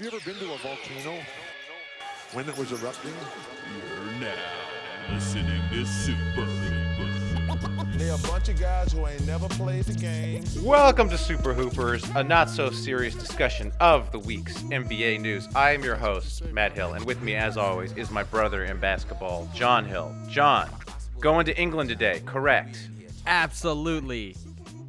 Have you ever been to a volcano when it was erupting? You're now listening to Super Hoopers. They're a bunch of guys who ain't never played the game. Welcome to Super Hoopers, a not so serious discussion of the week's NBA news. I am your host, Matt Hill, and with me, as always, is my brother in basketball, John Hill. John, going to England today, correct? Absolutely.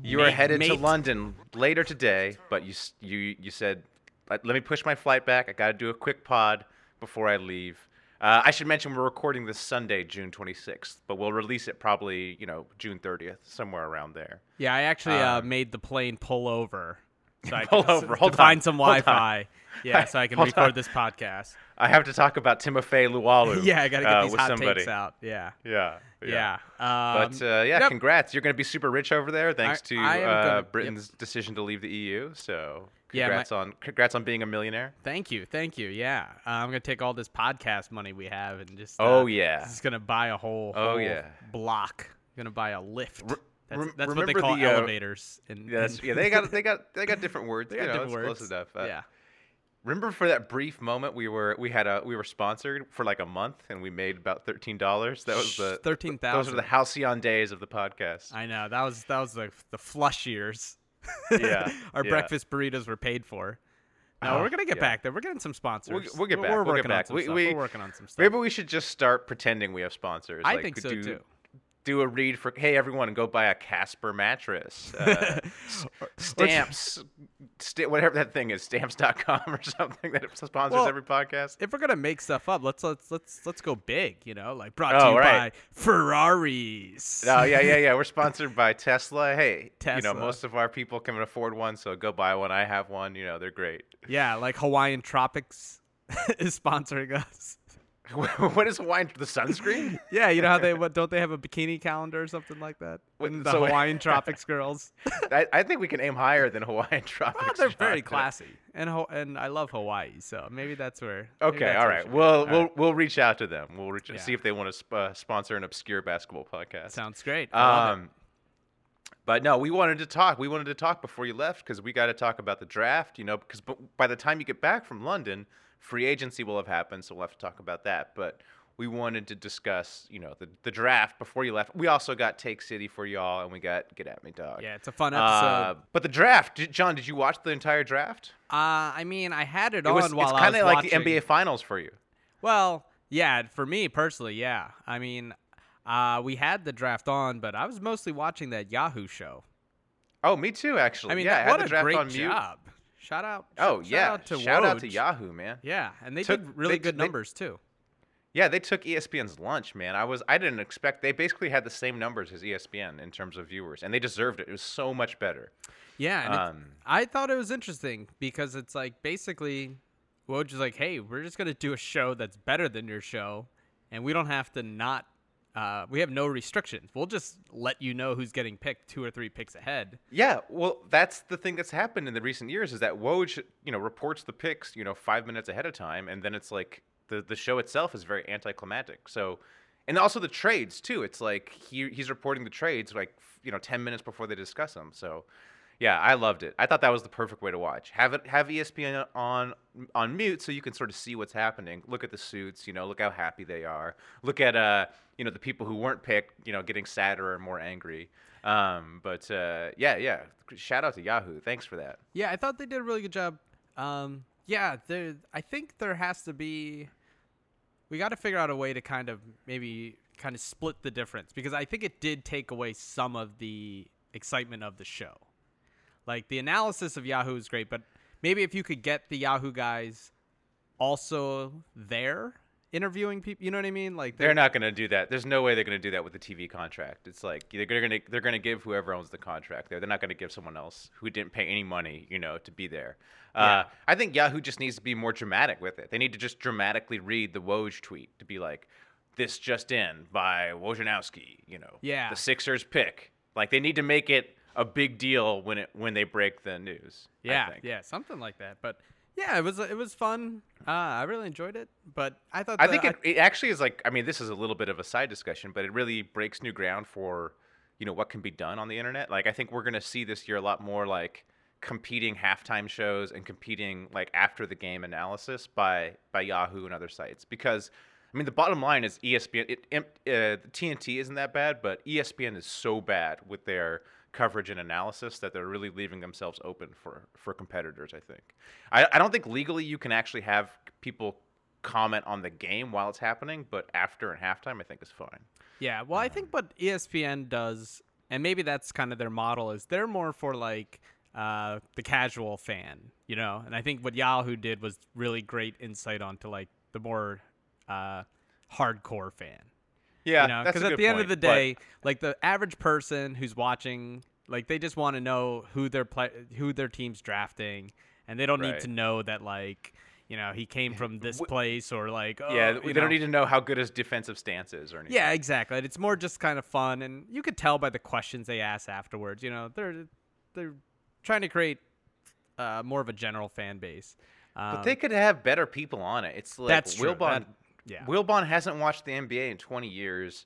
You are Mate- headed to. London later today, but you you you said, let, let me push my flight back. I got to do a quick pod before I leave. Uh, I should mention we're recording this Sunday, June 26th, but we'll release it probably, you know, June 30th, somewhere around there. Yeah, I actually uh, Um, made the plane pull over. So I Pull over, To hold on, find some hold. Wi-Fi. Yeah, so I can record on. this podcast. I have to talk about Timothé Luwawu. yeah, I gotta get uh, these hot somebody. takes out. Yeah, Yeah. Yeah. But Um, uh, yeah, yep. congrats. You're going to be super rich over there thanks to I uh, gonna- yep. Britain's decision to leave the EU. So Yeah, my- congrats on congrats on being a millionaire. Thank you, thank you. Yeah, uh, I'm gonna take all this podcast money we have and just. Oh, uh, yeah. just gonna buy a whole. Oh, yeah. block. Gonna buy a lift. Re- that's that's what they call the, uh, elevators. In, Yeah, in- yeah, they got they got they got different words. they you know, different it's words. close enough. Yeah. Remember for that brief moment we were we had a we were sponsored for like a month and we made about thirteen dollars. That was the Thirteen Those were the halcyon days of the podcast. I know that was that was the the flush years. Yeah, our yeah. breakfast burritos were paid for. No, Oh, we're gonna get yeah. back there. We're getting some sponsors. we'll get We're- back, We're we'll get working back. on some We- stuff. we- we're working on some stuff. Maybe we should just start pretending we have sponsors. I like, think so, do, too. Do a read for hey everyone, go buy a Casper mattress. Uh, stamps, sta- whatever that thing is, stamps.com or something that sponsors Well, every podcast. if we're gonna make stuff up, let's let's let's let's go big. You know, like brought to Oh, you right. by Ferraris. Oh yeah, yeah, yeah. We're sponsored by Tesla. Hey, tesla. you know most of our people can afford one, so go buy one. I have one. You know they're great. Yeah, like Hawaiian Tropics is sponsoring us. what is Hawaiian? The sunscreen? Yeah, you know how they what don't they have a bikini calendar or something like that? And the so- Hawaiian Tropics girls. I, I think we can aim higher than Hawaiian tropics. Well, they're very classy, and Ho- and I love Hawaii, so maybe that's where. Okay, that's all right. We'll All we'll right. we'll reach out to them. We'll reach, Yeah. see if they want to sp- uh, sponsor an obscure basketball podcast. Sounds great. I love it. Um, but no, we wanted to talk. We wanted to talk before you left because we got to talk about the draft. You know, because b- by the time you get back from London, free agency will have happened, so we'll have to talk about that. But we wanted to discuss, you know, the the draft before you left. We also got Take City for y'all, and we got Get at Me Dog. Yeah, it's a fun Uh, episode. but the draft, J- John, did you watch the entire draft? Uh, I mean, I had it, It was, on while it's kind of like the NBA Finals for you. Well, yeah, for me personally, yeah. I mean, uh, we had the draft on, but I was mostly watching that Yahoo show. Oh, me too, actually. I mean, yeah, I had what the a draft great on mute. job. Shout out. Oh sh- yeah, Shout out to shout out to Yahoo, man. Yeah, and they Took- did really they- good they- numbers too. Yeah, they took ESPN's lunch, man. I was I didn't expect they basically had the same numbers as ESPN in terms of viewers, and they deserved it. It was so much better. Yeah, Um, I thought it was interesting because it's like basically, Woj is like, "Hey, we're just gonna do a show that's better than your show, and we don't have to not. Uh, we have no restrictions. We'll just let you know who's getting picked two or three picks ahead. Yeah, well, that's the thing that's happened in the recent years is that Woj, you know, reports the picks, you know, five minutes ahead of time, and then it's like the the show itself is very anticlimactic. So, and also the trades too. It's like he he's reporting the trades like you know ten minutes before they discuss them. So, yeah, I loved it. I thought that was the perfect way to watch. Have it have ESPN on on mute so you can sort of see what's happening. Look at the suits, you know, look how happy they are. Look at uh, you know, the people who weren't picked, you know, getting sadder and more angry. Um, but uh, yeah, yeah. Shout out to Yahoo. Thanks for that. Yeah, I thought they did a really good job. Um, yeah, there. I think there has to be. We got to figure out a way to kind of maybe kind of split the difference because I think it did take away some of the excitement of the show. Like the analysis of Yahoo is great, but maybe if you could get the Yahoo guys also there interviewing people, you know what I mean? Like They're not going to do that. There's no way they're going to do that with the TV contract. It's like they're going to they're going to give whoever owns the contract there. They're not going to give someone else who didn't pay any money, you know, to be there. Uh, I think Yahoo just needs to be more dramatic with it. They need to just dramatically read the Woj tweet to be like, "This just in by Wojnarowski," you know, Yeah. the Sixers pick. Like they need to make it a big deal when it when they break the news. I Yeah, yeah, something like that. But yeah, it was it was fun. Uh, I really enjoyed it. But I thought I the- think it, it actually is like I mean this is a little bit of a side discussion, but it really breaks new ground for you know what can be done on the internet. Like I think we're gonna see this year a lot more like competing halftime shows and competing like after the game analysis by by Yahoo and other sites because I mean the bottom line is ESPN it, uh, TNT isn't that bad but ESPN is so bad with their coverage and analysis that they're really leaving themselves open for for competitors I think I, I don't think legally you can actually have people comment on the game while it's happening but after and halftime I think is fine Yeah, well, I think what ESPN does, and maybe that's kind of their model, is they're more for like uh, the casual fan, you know. And I think what Yahoo did was really great insight onto like the more uh, hardcore fan. Yeah you know, that's at the end of point, the but- day, like the average person who's watching, like they just want to know who their play, who their team's drafting, and they don't need to know that like you know he came from this place or like oh, yeah, they know. don't need to know how good his defensive stance is or anything. Yeah, exactly. It's more just kind of fun, and you could tell by the questions they ask afterwards. You know, they're they're trying to create uh, more of a general fan base. Um, But they could have better people on it. It's like That's. Wilbon. That- yeah. Wilbon hasn't watched the NBA in 20 years.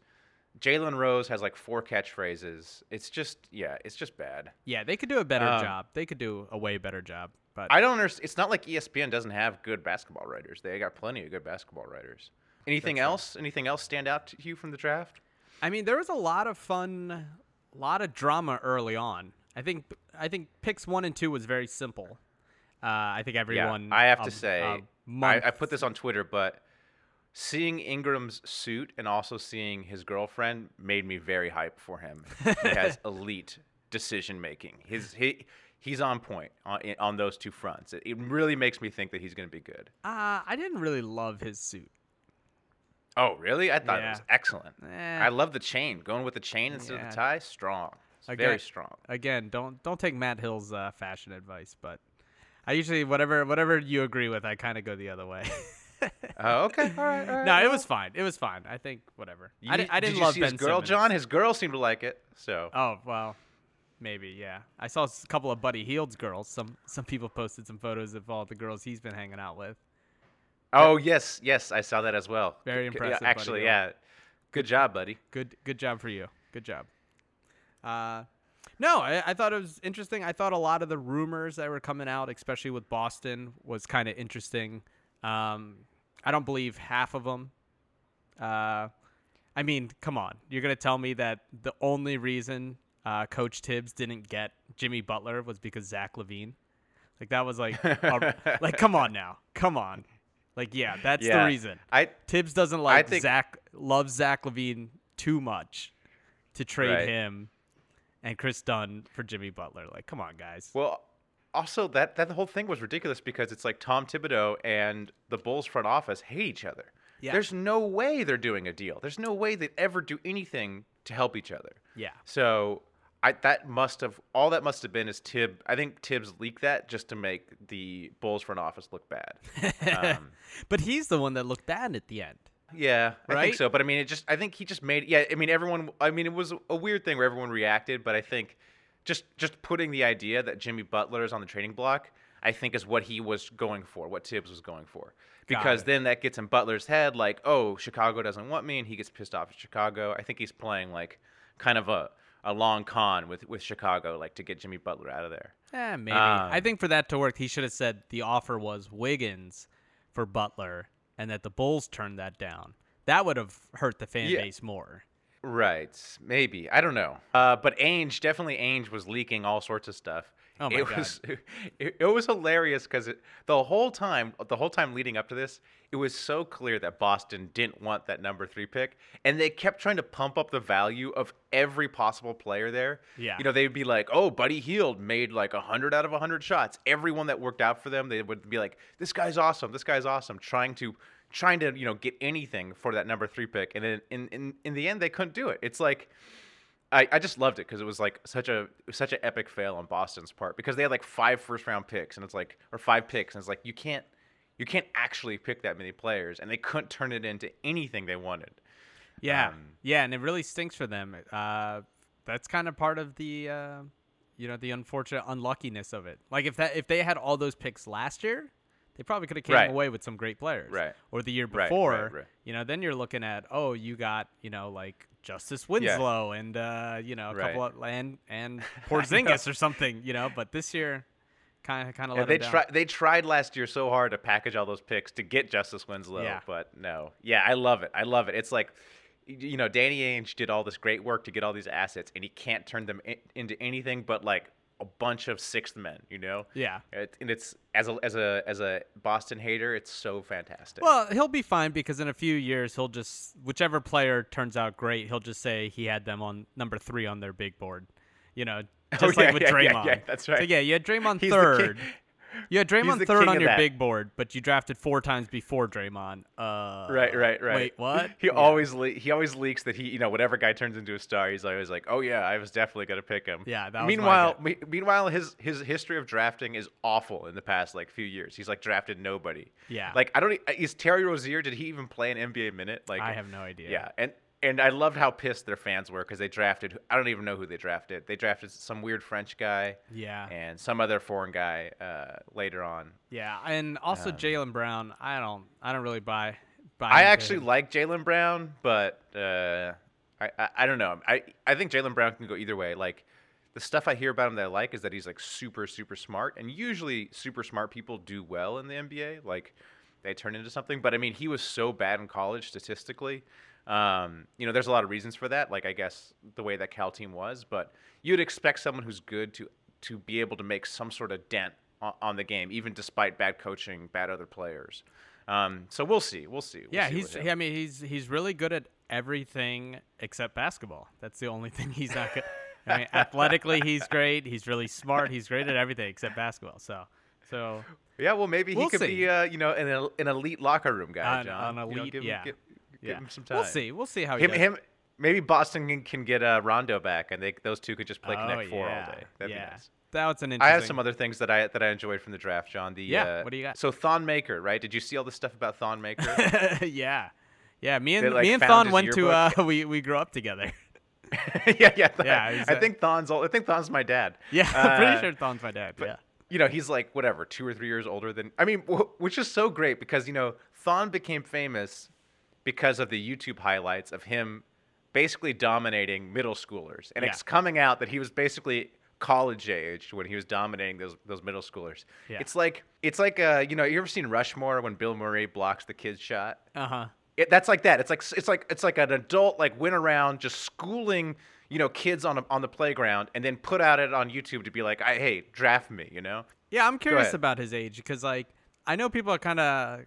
Jalen Rose has like four catchphrases. It's just yeah, it's just bad. yeah, they could do a better Um, job. They could do a way better job. But I don't understand. It's not like ESPN doesn't have good basketball writers. They got plenty of good basketball writers. Anything else? Anything else stand out to you from the draft? I mean, there was a lot of fun, a lot of drama early on. I think I think picks one and two was very simple. Uh, I think everyone. yeah, I have um, to say, a I, I put this on Twitter, but seeing Ingram's suit and also seeing his girlfriend made me very hyped for him. he has elite decision making. His he he's on point on on those two fronts. It, it really makes me think that he's going to be good. Uh, I didn't really love his suit. Oh, really? I thought it was excellent. Eh. I love the chain. Going with the chain instead of the tie, strong. Again- very strong. Again, don't don't take Matt Hill's uh, fashion advice, but I usually whatever whatever you agree with, I kind of go the other way. Oh, okay. All right. All right. no, it was fine. It was fine. I think whatever. You, I, I didn't did love see Ben his girl, Simmons. John. His girl seemed to like it. So Oh well, maybe yeah. I saw a couple of Buddy Hield's girls. Some some people posted some photos of all the girls he's been hanging out with. Oh yes, yes, I saw that as well. Very impressive, actually, buddy. yeah. Good job, buddy. Good good job for you. Good job. Uh, no, I, I thought it was interesting. I thought a lot of the rumors that were coming out, especially with Boston, was kind of interesting. Um, I don't believe half of them. Uh, I mean, come on. You're gonna tell me that the only reason uh, Coach Thibs didn't get Jimmy Butler was because Zach LaVine? Like that was like, a, like come on now, come on. Like yeah, that's Yeah. the reason. I Thibs doesn't like think- Zach loves Zach LaVine too much to trade Right. him and Kris Dunn for Jimmy Butler. Like, come on, guys. well, also that that whole thing was ridiculous because it's like Tom Thibodeau and the Bulls front office hate each other. Yeah. There's no way they're doing a deal. There's no way they'd ever do anything to help each other. yeah, So I that must have all that must have been is Tib. I think Thibs leaked that just to make the Bulls front office look bad. Um, but he's the one that looked bad at the end. Yeah, I think so. But I mean, it just I think he just made yeah. I mean, everyone. I mean, it was a weird thing where everyone reacted, but I think just just putting the idea that Jimmy Butler is on the trading block, I think is what he was going for, what Thibs was going for, because then that gets in Butler's head like, oh, Chicago doesn't want me, and he gets pissed off at Chicago. I think he's playing like kind of a a long con with with Chicago, like to get Jimmy Butler out of there. Eh, maybe. I Um, think for that to work, he should have said the offer was Wiggins for Butler, and that the Bulls turned that down. That would have hurt the fan Yeah. base more. Right, maybe I don't know. Uh, but Ainge definitely Ainge was leaking all sorts of stuff. Oh my it God. was it, it was hilarious because the whole time the whole time leading up to this, it was so clear that Boston didn't want that number three pick, and they kept trying to pump up the value of every possible player there. Yeah. you know they'd be like, "Oh, Buddy Hield made like hundred out of hundred shots." Everyone that worked out for them, they would be like, "This guy's awesome. This guy's awesome." Trying to trying to you know get anything for that number three pick, and then in in in the end they couldn't do it. It's like. I, I just loved it because it was like such a such an epic fail on Boston's part because they had like five first round picks and it's like or five picks and it's like you can't you can't actually pick that many players and they couldn't turn it into anything they wanted. Yeah, Um, yeah, and it really stinks for them. Uh, that's kind of part of the, uh, you know, the unfortunate unluckiness of it. Like if that if they had all those picks last year, they probably could have came Right. away with some great players. Right. Or the year Right, right, before, right. you know, then you're looking at oh, you got you know like Justice Winslow and uh, you know a couple of and and Porzingis or something, you know. But this year, kind of kind of Yeah, they tried. They tried last year so hard to package all those picks to get Justice Winslow, Yeah. but no. Yeah, I love it. I love it. It's like, you know, Danny Ainge did all this great work to get all these assets, and he can't turn them in, into anything but like a bunch of sixth men. You know? Yeah. It, and it's as a as a as a Boston hater, it's so fantastic. Well, he'll be fine because in a few years he'll just whichever player turns out great, he'll just say he had them on number three on their big board. You know, oh, just Oh, like yeah, with yeah, yeah, Draymond. yeah, that's right. So yeah, you had Draymond He's third. You had Draymond third on your that. big board, but you drafted four times before Draymond. Uh, Right, right, right. Wait, what? He Yeah. always le- he always leaks that he you know whatever guy turns into a star, he's always like, oh yeah, I was definitely gonna pick him. Yeah, that was my meanwhile, me- meanwhile, his his history of drafting is awful in the past like few years. He's like drafted nobody. Yeah. Like I don't is Terry Rozier? Did he even play an NBA minute? Like I have no idea. Yeah, and and I loved how pissed their fans were because they drafted. I don't even know who they drafted. They drafted some weird French guy. Yeah. And some other foreign guy uh, later on. Yeah, and also Jaylen Brown. I don't. I don't really buy. buy I actually him. like Jaylen Brown, but uh, I, I I don't know. I I think Jaylen Brown can go either way. Like the stuff I hear about him that I like is that he's like super super smart, and usually super smart people do well in the NBA. Like they turn into something. But I mean, he was so bad in college statistically. Um, you know, there's a lot of reasons for that. Like I guess the way that Cal team was, but you'd expect someone who's good to to be able to make some sort of dent on, on the game, even despite bad coaching, bad other players. Um, so we'll see. We'll see. We'll Yeah, see he's. I mean, he's he's really good at everything except basketball. That's the only thing he's not good. I mean, athletically, he's great. He's really smart. He's great at everything except basketball. So, so Yeah, well, maybe he We'll could see. be, uh, you know, an, an elite locker room guy, An- John. an You know, elite- give yeah. give, give yeah, him some time. we'll see. We'll see how he Him, does. him, maybe Boston can, can get uh, Rondo back, and they those two could just play oh, Connect Four yeah. all day. That'd yeah. be nice. That was an I interesting. have some other things that I that I enjoyed from the draft, John. The Yeah, uh, what do you got? So Thon Maker, right? Did you see all the stuff about Thon Maker? yeah, yeah. Me They, and like, me and Thon went to. Uh, we we grew up together. yeah, yeah. Thon- Yeah, I think Thon's old. I think Thon's my dad. Yeah, I'm pretty Uh, sure Thon's my dad. but, yeah. You know, he's like whatever, two or three years older than. I mean, wh- which is so great because you know Thon became famous because of the YouTube highlights of him basically dominating middle schoolers, and Yeah. it's coming out that he was basically college age when he was dominating those those middle schoolers. Yeah. It's like it's like uh you know you ever seen Rushmore when Bill Murray blocks the kid's shot? Uh huh. It, that's like that. It's like it's like it's like an adult like went around just schooling you know kids on a, on the playground and then put out it on YouTube to be like, I hey draft me, you know. Yeah, I'm curious about his age because like I know people are kind of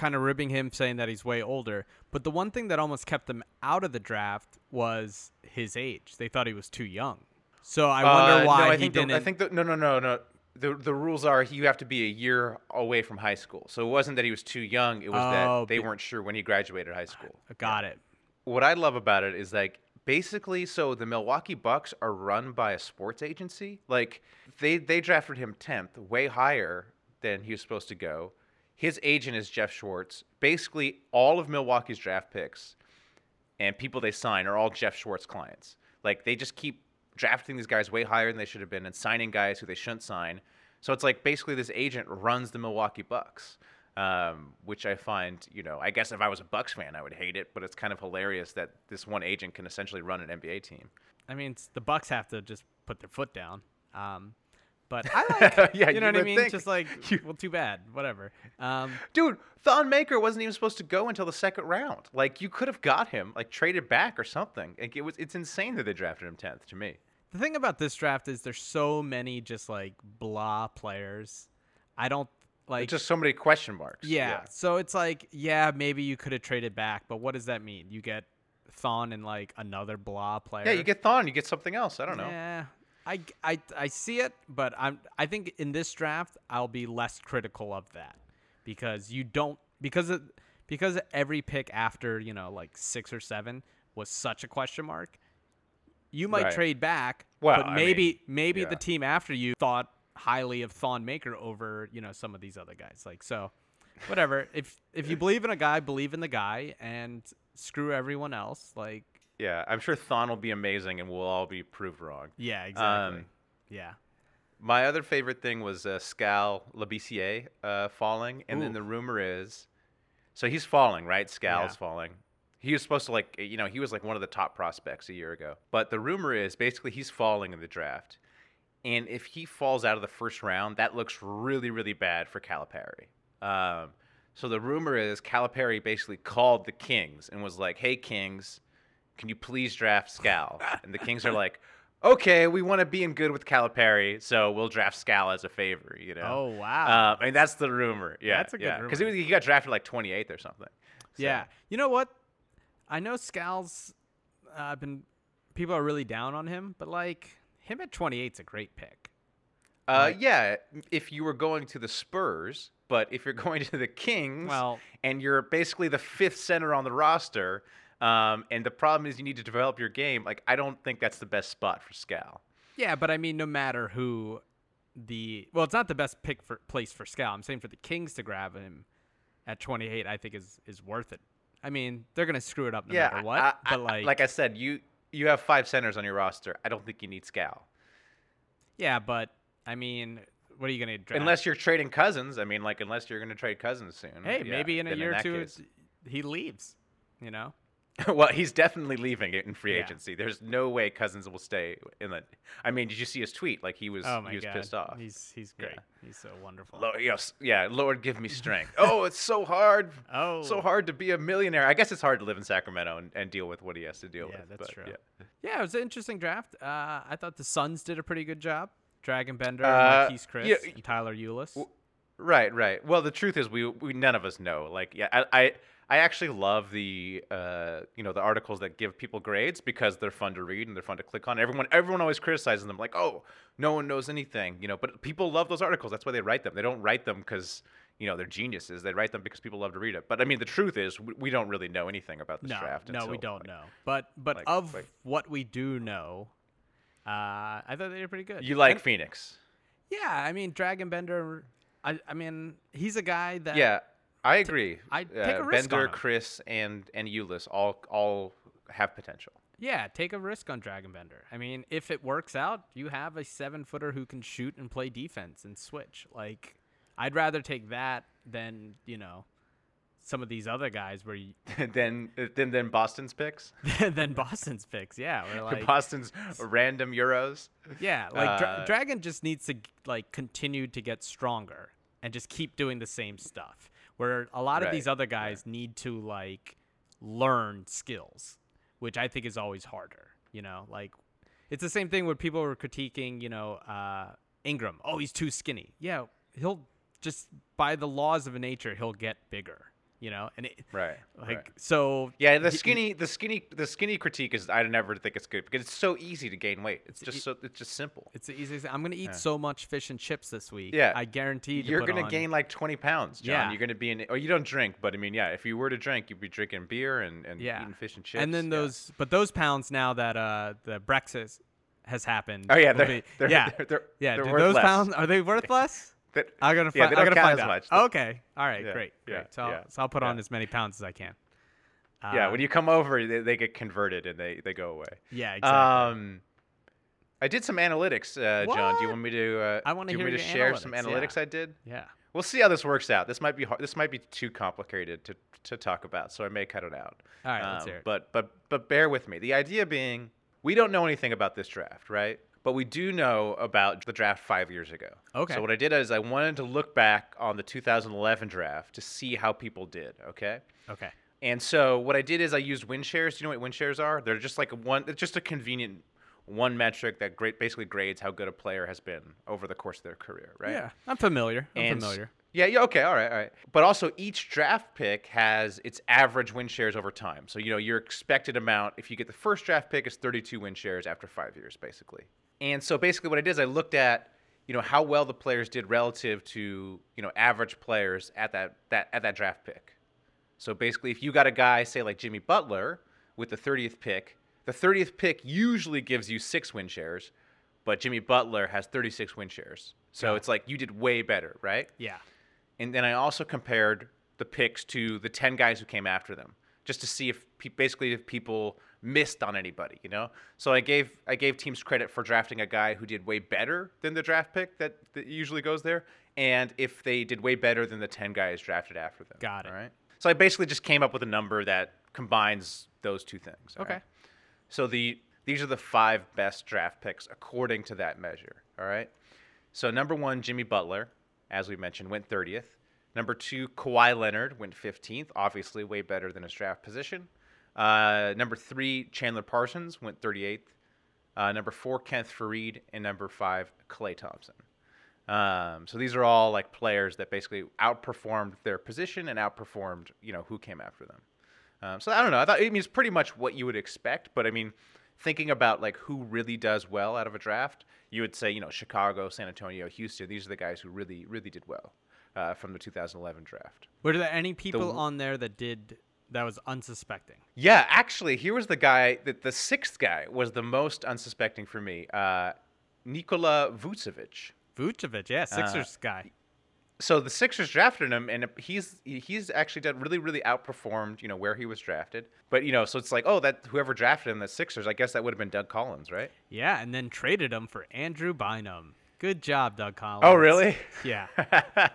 kind of ribbing him saying that he's way older, but the one thing that almost kept him out of the draft was his age. They thought he was too young. So I wonder Uh, why no, I he think the- didn't. I think the, no, no, no, no. The the rules are you have to be a year away from high school. So it wasn't that he was too young. It was Oh, that they weren't sure when he graduated high school. got it. What I love about it is like basically so the Milwaukee Bucks are run by a sports agency. Like they they drafted him 10th, way higher than he was supposed to go. His agent is Jeff Schwartz. Basically all of Milwaukee's draft picks and people they sign are all Jeff Schwartz clients. Like they just keep drafting these guys way higher than they should have been and signing guys who they shouldn't sign. So it's like basically this agent runs the Milwaukee Bucks, um, which I find, you know, I guess if I was a Bucks fan, I would hate it, but it's kind of hilarious that this one agent can essentially run an NBA team. I mean, the Bucks have to just put their foot down. Um, but I like, Yeah, you know you what I mean? think. Just like, well, too bad. Whatever. Um, Dude, Thon Maker wasn't even supposed to go until the second round. Like you could have got him, like traded back or something. Like it was, it's insane that they drafted him tenth to me. The thing about this draft is there's so many just like blah players. I don't like just so many question marks. yeah. So it's like yeah, maybe you could have traded back, but what does that mean? You get Thon and like another blah player. Yeah, you get Thon, you get something else. I don't know. Yeah. I, I, I see it, but I'm I think in this draft I'll be less critical of that because you don't because it because every pick after you know like six or seven was such a question mark. You might Right. trade back, Well, but I maybe mean, maybe yeah. the team after you thought highly of Thon Maker over you know some of these other guys. Like so, whatever. if if you believe in a guy, believe in the guy, and screw everyone else. Like Yeah, I'm sure Thon will be amazing and we'll all be proved wrong. yeah, exactly. Um, yeah. My other favorite thing was uh, Scal Labissiere uh, falling, and then the rumor is, so he's falling, right? Scal's Yeah. falling. He was supposed to like, you know, he was like one of the top prospects a year ago. But the rumor is basically he's falling in the draft, And if he falls out of the first round, that looks really, really bad for Calipari. Um, so the rumor is Calipari basically called the Kings and was like, "Hey Kings, can you please draft Scal?" and the Kings are like, "Okay, we want to be in good with Calipari, so we'll draft Scal as a favor." You know? Oh wow. Um, I mean, that's the rumor. Yeah, That's a good yeah. Because he got drafted like 28th or something. So- Yeah. You know what? I know Scal's uh, been people are really down on him, but like him at 28 is a great pick. Uh, yeah, if you were going to the Spurs, but if you're going to the Kings, Well- and you're basically the fifth center on the roster, um, and the problem is you need to develop your game. Like, I don't think that's the best spot for Scal. Yeah, but I mean, no matter who the well, it's not the best pick for place for Scal. I'm saying for the Kings to grab him at 28, I think is is worth it. I mean, they're gonna screw it up no yeah, matter what. I- I- but like, like I said, you you have five centers on your roster. I don't think you need Scal yeah, but I mean, what are you gonna draft? unless you're trading Cousins. I mean, like unless you're going to trade Cousins soon. hey, yeah, maybe in a year or two case- he leaves. You know? well, he's definitely leaving it in free Yeah. agency. There's no way Cousins will stay in the. I mean, did you see his tweet? Like he was, Oh my he was god, pissed off. He's he's Yeah. great. He's so wonderful. Lo- yes, yeah, Lord, give me strength. oh, it's so hard. Oh. so hard to be a millionaire. I guess it's hard to live in Sacramento and, and deal with what he has to deal Yeah, with. that's but, true. yeah. Yeah, it was an interesting draft. Uh, I thought the Suns did a pretty good job. Dragan Bender, Uh, Marquese Chriss, yeah, and Tyler Ulis. Right, right. Well, the truth is, we we none of us know. Like, yeah, I I, I actually love the uh you know the articles that give people grades because they're fun to read and they're fun to click on. Everyone everyone always criticizes them like, oh, no one knows anything, you know. But people love those articles. That's why they write them. They don't write them because you know they're geniuses. They write them because people love to read it. But I mean, the truth is, we, we don't really know anything about this no, draft. no, we don't like, know. But but like- of like- what we do know, uh, I thought they were pretty good. You like And- Phoenix? yeah, I mean Dragan Bender. I I mean he's a guy that Yeah, I agree. I'd uh, take a risk Bender. Chriss, and and Ulis all all have potential. Yeah, take a risk on Dragan Bender. I mean, if it works out, you have a seven footer who can shoot and play defense and switch. Like, I'd rather take that than you know some of these other guys where you, then then then Boston's picks. then Boston's picks. Yeah, where like Boston's random euros. yeah, like Dra- uh, Dragan just needs to like continue to get stronger and just keep doing the same stuff. Where a lot of these other guys need to like learn skills, which I think is always harder. You know, like it's the same thing where people were critiquing, you know, uh, Ingram. Oh, he's too skinny. Yeah, he'll just by the laws of nature he'll get bigger. You know, and it, Right. like right. so. Yeah, the skinny, the skinny, the skinny critique is I never think it's good because it's so easy to gain weight. It's just so it's just simple. It's the easiest. I'm gonna eat so much fish and chips this week. Yeah. I guarantee You're gonna on- gain like 20 pounds, John. Yeah. You're gonna be in, or you don't drink, but I mean, yeah, if you were to drink, you'd be drinking beer and, and yeah. eating fish and chips. And then yeah. those, but those pounds now that uh the Brexit has happened. Oh yeah, they're, be- they're, yeah, they're, they're, yeah. they're those less. pounds are they worth less? That- I'm gonna, yeah, fi- they I'm gonna find as out. much. Okay, all right, Yeah, great, yeah, great. So I'll, so I'll put on as many pounds as I can. yeah, Uh, when you come over, they, they get converted and they, they go away. yeah, exactly. Um, I did some analytics, uh, John. Do you want me to? Uh, I wanna do you want hear me to share some analytics, analytics yeah. I did? yeah, We'll see how this works out. This might be hard. This might be too complicated to, to talk about, so I may cut it out. All right, let's Um, hear it. But but but bear with me. The idea being, we don't know anything about this draft, right? But we do know about the draft five years ago. Okay. So what I did is I wanted to look back on the 2011 draft to see how people did. Okay. okay, And so what I did is I used win shares. Do you know what win shares are? They're just like a one. It's just a convenient one metric that great basically grades how good a player has been over the course of their career, right? yeah. I'm familiar. I'm And familiar. Yeah, yeah, okay, all right, all right. But also each draft pick has its average win shares over time. So, you know, your expected amount, if you get the first draft pick, is 32 win shares after five years, basically. And so basically what I did is I looked at, you know, how well the players did relative to, you know, average players at that, that at that draft pick. So basically, if you got a guy, say like Jimmy Butler, with the 30th pick, the 30th pick usually gives you six win shares, but Jimmy Butler has 36 win shares. So Yeah. it's like you did way better, right? Yeah, And then I also compared the picks to the 10 guys who came after them, just to see if pe- basically if people missed on anybody, you know? So I gave I gave teams credit for drafting a guy who did way better than the draft pick that, that usually goes there, and if they did way better than the 10 guys drafted after them. Got it. All right. So I basically just came up with a number that combines those two things. Okay. right? So the these are the five best draft picks according to that measure. All right. So number one, Jimmy Butler, as we mentioned, went 30th. Number two, Kawhi Leonard went 15th. Obviously, way better than his draft position. Uh, number three, Chandler Parsons went 38th. Uh, number four, Kenneth Faried, and number five, Klay Thompson. Um, so these are all like players that basically outperformed their position and outperformed, you know, who came after them. Um, so I don't know. I thought I mean it's pretty much what you would expect, but I mean, thinking about like who really does well out of a draft, you would say you know Chicago, San Antonio, Houston. These are the guys who really really did well uh, from the 2011 draft. Were there any people w- on there that did that was unsuspecting? Yeah, actually, here was the guy that the sixth guy was the most unsuspecting for me. Uh, Nikola Vucevic. Vucevic, yeah, Sixers guy. So the Sixers drafted him, and he's he's actually done really really outperformed you know where he was drafted. But you know, so it's like oh that whoever drafted him, the Sixers, I guess that would have been Doug Collins, right? Yeah, and then traded him for Andrew Bynum. Good job, Doug Collins. Oh really? Yeah,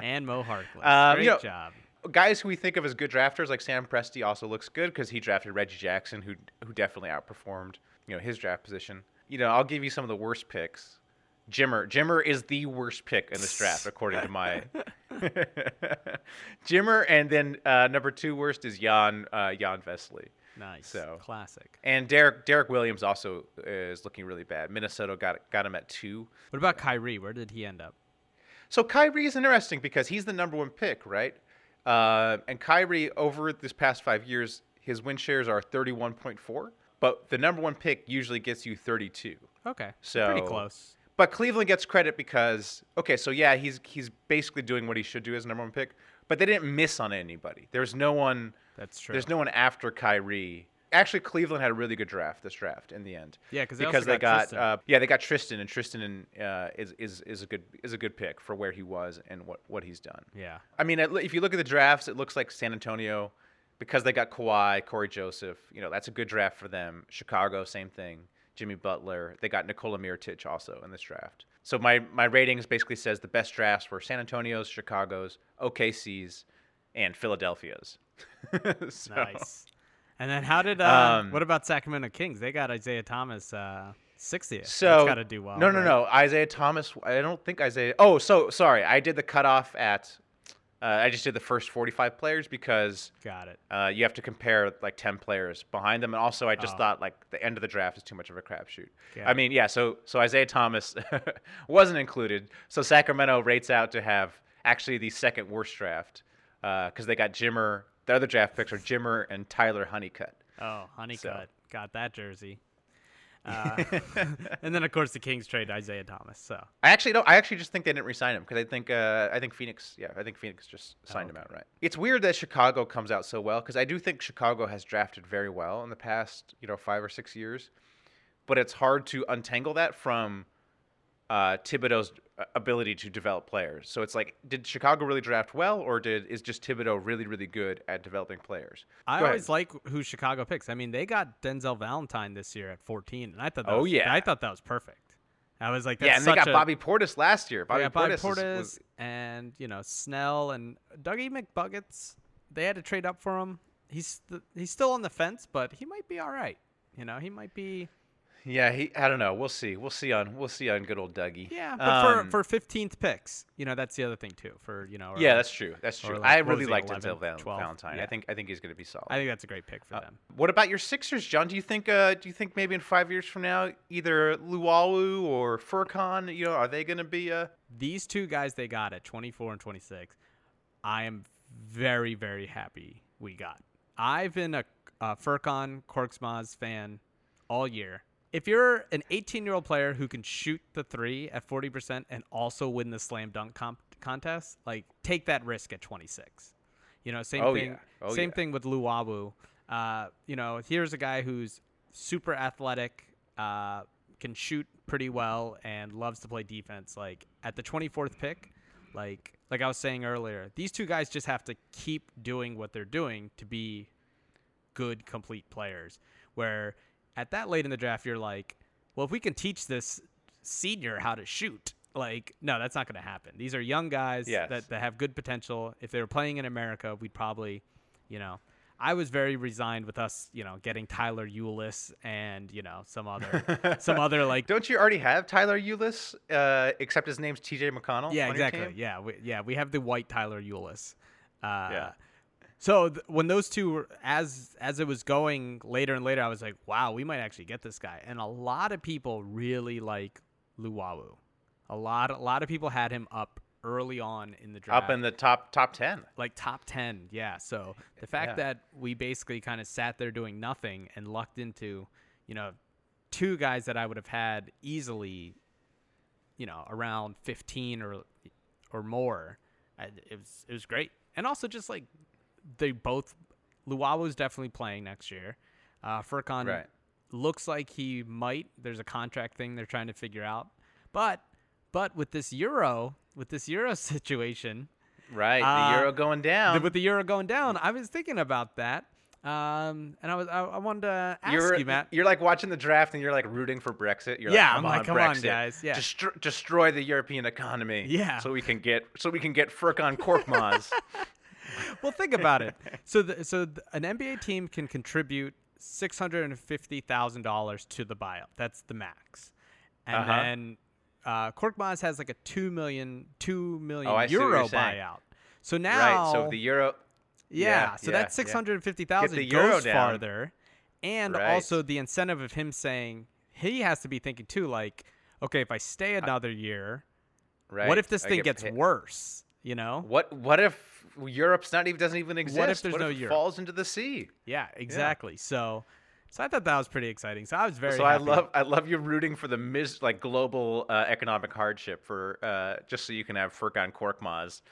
and Mo Harkless. Um, Great you know- job. Guys who we think of as good drafters, like Sam Presti, also looks good because he drafted Reggie Jackson, who who definitely outperformed you know his draft position. You know, I'll give you some of the worst picks. Jimmer. Jimmer is the worst pick in this draft, according to my. Jimmer, and then uh, number two worst is Jan uh, Jan Vesely. Nice. So- Classic. And Derek Derrick Williams also is looking really bad. Minnesota got got him at two. What about Kyrie? Where did he end up? So Kyrie is interesting because he's the number one pick, right? Uh, and Kyrie over this past five years, his win shares are thirty one point four, but the number one pick usually gets you thirty two. Okay, So pretty close. But Cleveland gets credit because okay, so yeah, he's he's basically doing what he should do as a number one pick, but they didn't miss on anybody. There's no one. That's true. There's no one after Kyrie. Actually, Cleveland had a really good draft this draft in the end. Yeah, 'cause they because they got got uh, yeah they got Tristan and Tristan uh, is is is a good is a good pick for where he was and what what he's done. Yeah. I mean, if you look at the drafts, it looks like San Antonio, because they got Kawhi, Cory Joseph. You know, that's a good draft for them. Chicago, same thing. Jimmy Butler. They got Nikola Mirotic also in this draft. So my my ratings basically says the best drafts were San Antonio's, Chicago's, OKC's, and Philadelphia's. So- Nice. And then how did uh, Um, what about Sacramento Kings? They got Isaiah Thomas uh 60th. So got to do well. No, no, right? no. Isaiah Thomas. I don't think Isaiah. Oh, so sorry. I did the cutoff at. Uh, I just did the first 45 players because Got it. Uh, you have to compare like 10 players behind them. And also, I just Oh. thought like the end of the draft is too much of a crapshoot. I it. mean, yeah, so so Isaiah Thomas wasn't included. So Sacramento rates out to have actually the second worst draft because they got Jimmer. The other draft picks are Jimmer and Tyler Honeycutt. Oh, Honeycutt So- got that jersey. Uh, and then of course the Kings trade Isaiah Thomas. So I actually don't. I actually just think they didn't resign him because I think uh, I think Phoenix. Yeah, I think Phoenix just signed him okay. out right. It's weird that Chicago comes out so well because I do think Chicago has drafted very well in the past you know five or six years, but it's hard to untangle that from uh, Thibodeau's ability to develop players. So it's like, did Chicago really draft well, or did is just Thibodeau really really good at developing players? I Go ahead. always like who Chicago picks. I mean, they got Denzel Valentine this year at 14, and I thought that Oh, was, yeah. I thought that was perfect. I was like, that's yeah, and they got a- Bobby Portis last year. Bobby yeah, Bobby Portis, is- Portis was- and you know Snell and Dougie McBuckets. They had to trade up for him. He's th- he's still on the fence, but he might be all right. You know, he might be. Yeah, he. I don't know. We'll see. We'll see on. We'll see on good old Dougie. Yeah, but Um, for for 15th picks, you know, that's the other thing too. For you know, or Yeah, that's true. That's true. like, I really was he, like 11, Denzel Val- 12? Valentine. I think I think he's going to be solid. I think that's a great pick for Uh, them. what about your Sixers, John? Do you think uh, do you think maybe in five years from now, either Luwawu or Furkan, you know, are they going to be? Uh... These two guys they got at 24 and 26, I am very very happy we got. I've been a, a Furkan Korkmaz fan all year. If you're an 18 year old player who can shoot the three at 40% and also win the slam dunk comp- contest, like take that risk at 26. You know, same Oh, thing. yeah. Oh, same yeah. thing with Luwawu. Uh, you know, here's a guy who's super athletic, uh, can shoot pretty well, and loves to play defense. Like at the 24th pick, like like I was saying earlier, these two guys just have to keep doing what they're doing to be good, complete players. Where at that late in the draft, you're like, well, if we can teach this senior how to shoot, like, no, that's not going to happen. These are young guys Yes. that, that have good potential. If they were playing in America, we'd probably, you know, I was very resigned with us, you know, getting Tyler Ulis and you know some other some other like Don't you already have Tyler Ulis? Uh, except his name's T.J. McConnell. yeah exactly yeah we, yeah we have the white Tyler Ulis. Uh, Yeah. So th- when those two were as as it was going later and later, I was like, wow, we might actually get this guy. And a lot of people really like Luwawu. A lot a lot of people had him up early on in the draft Up in the top top ten. like top 10 yeah so the fact Yeah. that we basically kind of sat there doing nothing and lucked into you know two guys that i would have had easily you know around 15 or or more I, it was it was great and also just like they both Luwawu's definitely playing next year uh Furkan Right. looks like he might there's a contract thing they're trying to figure out but but with this euro with this euro situation Right. Uh, the euro going down. with the euro going down, I was thinking about that, um, and I was I, I wanted to ask you're, you, Matt. You're like watching the draft and you're like rooting for Brexit. You're Yeah, like, I'm come like, on, come on, Brexit. guys, yeah. Destro- destroy the European economy. Yeah. So we can get so we can get Furkan Korkmaz. well, think about it. So, the, so th- an NBA team can contribute six hundred and fifty thousand dollars to the buyout. That's the max, and Uh-huh. then uh, Korkmaz has like a two million two million Oh, I see what you're saying. buyout. So now, right. So the euro. Yeah, Yeah, so yeah, that six hundred fifty Get thousand the euro goes down. farther, and Right. also the incentive of him saying he has to be thinking too, like, okay, if I stay another year, Right. what if this I thing get gets hit. worse? You know? What What if Europe's not even doesn't even exist? What if there's no it Europe? falls into the sea? Yeah, exactly. So, so I thought that was pretty exciting. So I was very. so I love I love you rooting for the mis like global uh, economic hardship for uh, just so you can have Furkan Korkmaz.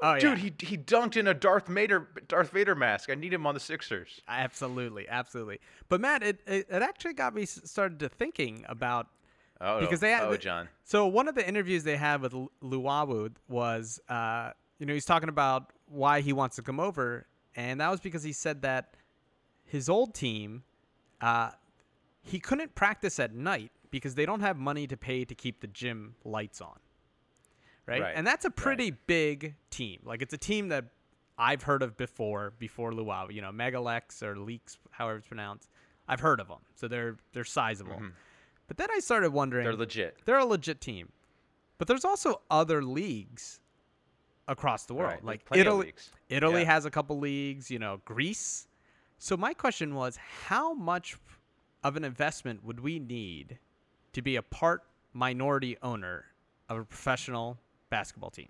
Oh, Dude, yeah. he he dunked in a Darth Vader Darth Vader mask. I need him on the Sixers. Absolutely, absolutely. But Matt, it it, it actually got me started to thinking about Oh, because they had oh John. So one of the interviews they had with Lu- Luwawu was, uh, you know, he's talking about why he wants to come over, and that was because he said that his old team, uh, he couldn't practice at night because they don't have money to pay to keep the gym lights on. Right, Right, and that's a pretty big team. Like it's a team that I've heard of before, before Luau. You know, Megalex or Leaks, however it's pronounced. I've heard of them, so they're they're sizable. But then I started wondering. They're legit. They're a legit team. But there's also other leagues across the world. Right, Like Italy leagues. Italy Yeah. has a couple leagues, you know, Greece. So my question was how much of an investment would we need to be a part minority owner of a professional basketball team?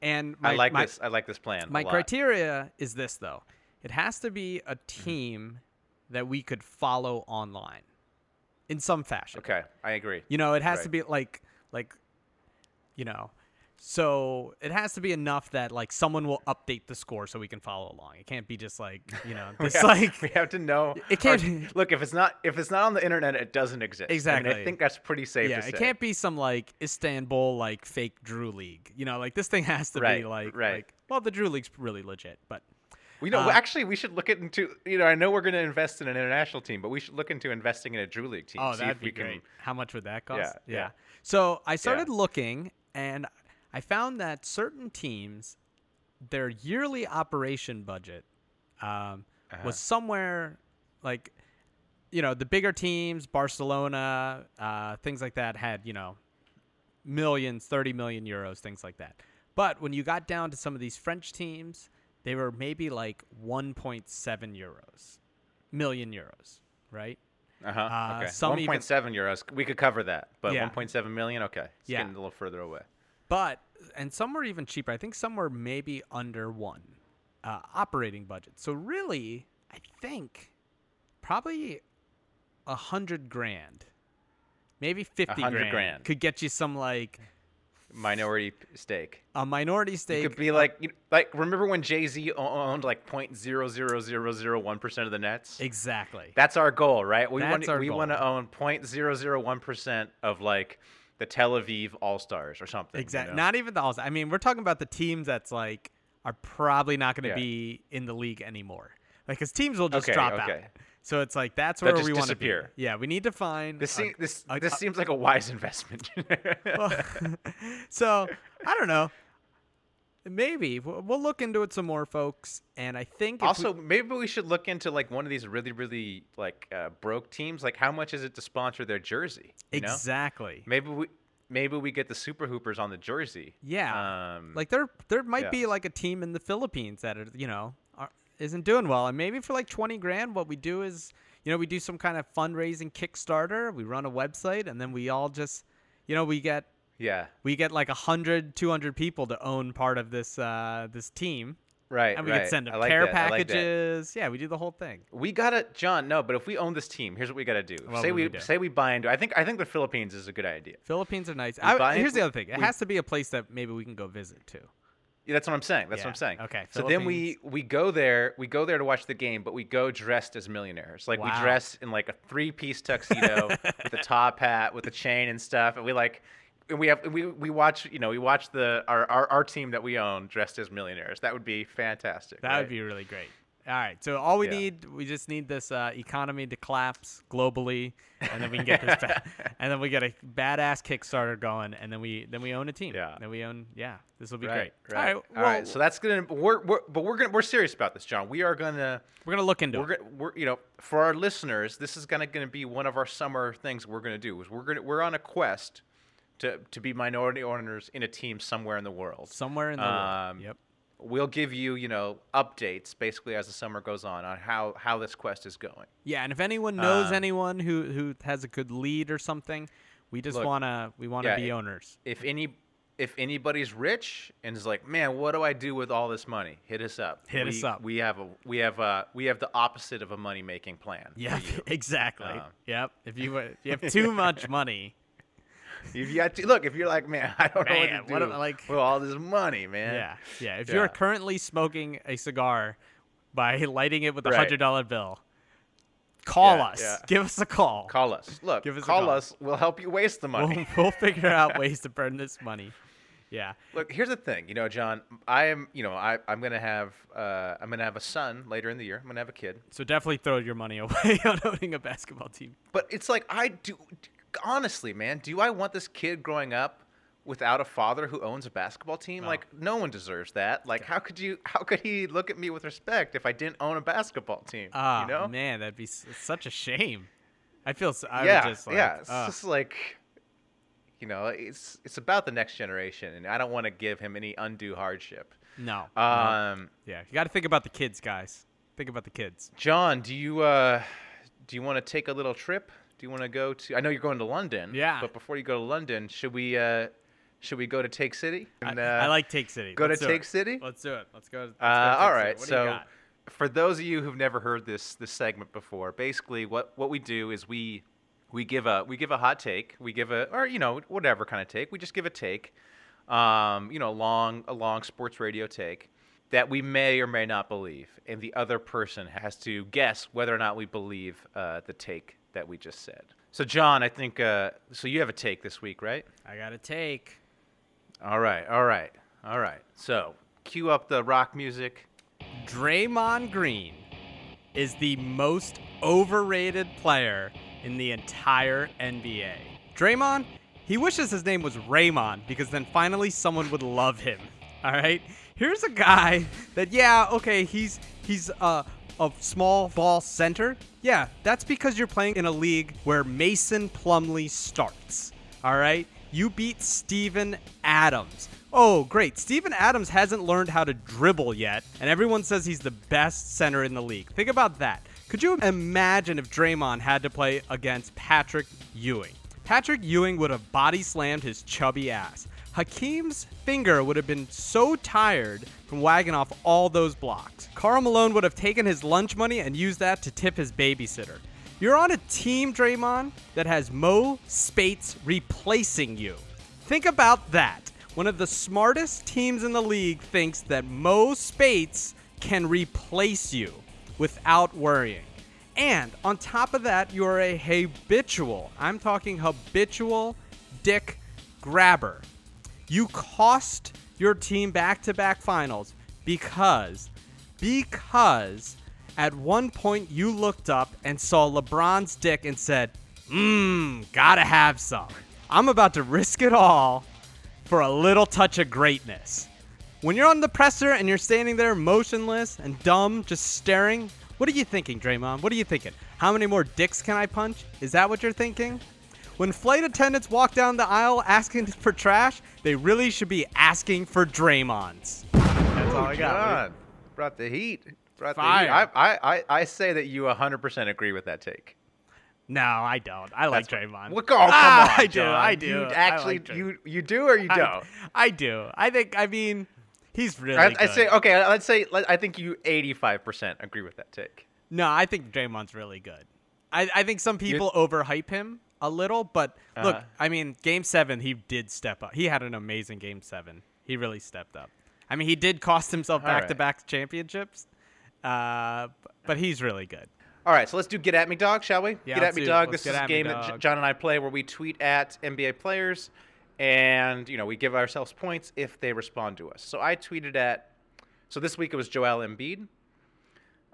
And my, I like my, this. I like this plan. my criteria is this though. It has to be a mm-hmm. team that we could follow online in some fashion. Okay, I agree. You know, it has to be like like you know, so it has to be enough that like someone will update the score so we can follow along. It can't be just like, you know, We have- like we have to know. It can't- look if it's not if it's not on the internet, it doesn't exist. I mean, Exactly. I think that's pretty safe yeah, it can't be some like Istanbul like fake Drew League. You know, like this thing has to be like right. like well, the Drew League's really legit, but We know. Uh, actually, we should look into. You know, I know we're going to invest in an international team, but we should look into investing in a Drew League team. Oh, see that'd if we be great. Can, How much would that cost? Yeah, yeah. So I started looking, and I found that certain teams, their yearly operation budget um, Uh-huh. was somewhere like, you know, the bigger teams, Barcelona, uh, things like that, had you know, millions, thirty million euros, things like that. But when you got down to some of these French teams, they were maybe like 1.7 euros, million euros, right? uh-huh. Uh, okay. some even- 1.7 euros. We could cover that, but Yeah. 1.7 million. Okay. It's Yeah. getting a little further away. But and some were even cheaper. I think some were maybe under one uh, operating budget. So really, I think probably a hundred grand, maybe fifty grand, grand. could get you some like Minority stake. a minority It stake. could be like, you like remember when Jay Z owned like 0.00001 percent of the Nets? exactly. That's our goal, right? We That's want we goal. want to own 0.001 percent of like the Tel Aviv All Stars or something. you Exactly. know? Not even the all. Stars. I mean, we're talking about the teams that's like are probably not going to Yeah. be in the league anymore. Like, because teams will just Okay, drop out. So it's like that's where we want to be. disappear. Yeah, we need to find. This a- seems this a- this a- seems like a wise investment. Well, so I don't know. Maybe we'll, we'll look into it some more, folks. And I think if we- Also, maybe we should look into like one of these really, really like uh, broke teams. Like, how much is it to sponsor their jersey? You know? exactly. Maybe we maybe we get the Super Hoopers on the jersey. Yeah. Um, like there there might yeah. be like a team in the Philippines that are, you know are, isn't doing well, and maybe for like twenty grand, what we do is you know we do some kind of fundraising Kickstarter. We run a website, and then we all just you know we get yeah. we get like 100 200 people to own part of this uh this team Right. and we right. could send them like care that, I like packages yeah we do the whole thing We gotta, John. No, but if we own this team, here's what we gotta do. Say we, we do? say we buy into. I think I think the Philippines is a good idea. philippines are nice I, here's the other thing it we- has to be a place that maybe we can go visit too Yeah, that's what I'm saying. That's Yeah, what I'm saying. okay, So then we we go there. We go there to watch the game, but we go dressed as millionaires. Like Wow. we dress in like a three piece tuxedo with a top hat, with a chain and stuff, and we like. And we have we, we watch you know we watch the our, our, our team that we own dressed as millionaires. That would be fantastic. that right? would be really great all right so all we Yeah. need we just need this uh, economy to collapse globally and then we can get this ba- and then we get a badass kickstarter going and then we then we own a team Yeah. then we own yeah this will be right. great Right. all right, All right. So that's gonna we're, we're but we're gonna we're serious about this, John. We are gonna we're gonna look into we're it gonna we're you know for our listeners, this is gonna gonna be one of our summer things we're gonna do. Is we're gonna we're on a quest to to be minority owners in a team somewhere in the world. somewhere in the Um, world yep We'll give you you know updates basically as the summer goes on on how how this quest is going. Yeah, and if anyone knows Um, anyone who who has a good lead or something, we just Look, wanna we wanna yeah, be owners. If any if anybody's rich and is like, man, what do I do with all this money? Hit us up. Hit we, us up. We have a we have a we have the opposite of a money making plan. Yeah, exactly. Um, yep. If you if you have too much money, If you got to, look, if you're like, man, I don't know what to what do am like- with all this money, man. yeah, yeah. If Yeah. you're currently smoking a cigar by lighting it with a Right. hundred dollar bill, call Yeah, us. yeah. Give us a call. Call us. Look, Give us call, call. us. We'll help you waste the money. We'll, we'll figure out ways to burn this money. Yeah. Look, here's the thing. You know, John, I am. You know, I I'm gonna have uh I'm gonna have a son later in the year. I'm gonna have a kid. So definitely throw your money away on owning a basketball team. But it's like I do. Honestly, man, do I want this kid growing up? Without a father who owns a basketball team, No. like no one deserves that. Like, how could you? How could he look at me with respect if I didn't own a basketball team? Ah, you know? man, that'd be s- such a shame. I feel. s- I yeah, just like, yeah. It's ah. just like, you know, it's it's about the next generation, and I don't want to give him any undue hardship. No. no. Um, Yeah, you got to think about the kids, guys. Think about the kids. John, do you uh, do you want to take a little trip? Do you want to go to? I know you're going to London. Yeah. But before you go to London, should we uh, should we go to Take City? I, And, I uh, like Take City. go to Let's do Take it. City? Let's do it. Let's go. Let's go Uh, to all Take right. City. What do you So, for those of you who've never heard this this segment before, basically what what we do is we we give a we give a hot take. We give a or you know whatever kind of take. We just give a take. Um, you know, long a long sports radio take that we may or may not believe, and the other person has to guess whether or not we believe uh, the take that we just said. So, John, I think uh, so. You have a take this week, right? I got a take. All right, all right, all right. So, cue up the rock music. Draymond Green is the most overrated player in the entire NBA. Draymond, he wishes his name was Raymond because then finally someone would love him. All right? Here's a guy that yeah, okay, he's he's uh, a small ball center. Yeah, that's because you're playing in a league where Mason Plumlee starts. All right? You beat Steven Adams. Oh, great. Steven Adams hasn't learned how to dribble yet, and everyone says he's the best center in the league. Think about that. Could you imagine if Draymond had to play against Patrick Ewing? Patrick Ewing would have body slammed his chubby ass. Hakeem's finger would have been so tired from wagging off all those blocks. Karl Malone would have taken his lunch money and used that to tip his babysitter. You're on a team, Draymond, that has Mo Speights replacing you. Think about that. One of the smartest teams in the league thinks that Mo Speights can replace you without worrying. And on top of that, you are a habitual, I'm talking habitual dick grabber. You cost your team back to back finals because, because at one point you looked up and saw LeBron's dick and said, Mmm, gotta have some. I'm about to risk it all for a little touch of greatness. when you're on the presser and you're standing there motionless and dumb, just staring, what are you thinking, Draymond? What are you thinking? How many more dicks can I punch? Is that what you're thinking? When flight attendants walk down the aisle asking for trash, they really should be asking for Draymonds. That's all I got. John brought the heat. Brought Fire. the heat. I, I, I, I say that you 100% agree with that take. No, I don't. I like That's- Draymond. What? Oh, come Ah, on, I do. John. I do. You I actually, like you you do or you don't? I, do. I think. I mean, he's really. I, I say okay. Let's say let, I think you 85% agree with that take. No, I think Draymond's really good. I, I think some people overhype him a little, but look, Uh-huh. I mean, game seven, he did step up. He had an amazing game seven. He really stepped up. I mean, he did cost himself back to back championships, uh, but he's really good. All right, so let's do Get At Me Dog, shall we? Yeah, get At Me Dog. This is a game that J- John and I play where we tweet at NBA players and, you know, we give ourselves points if they respond to us. So I tweeted at, so this week it was Joel Embiid.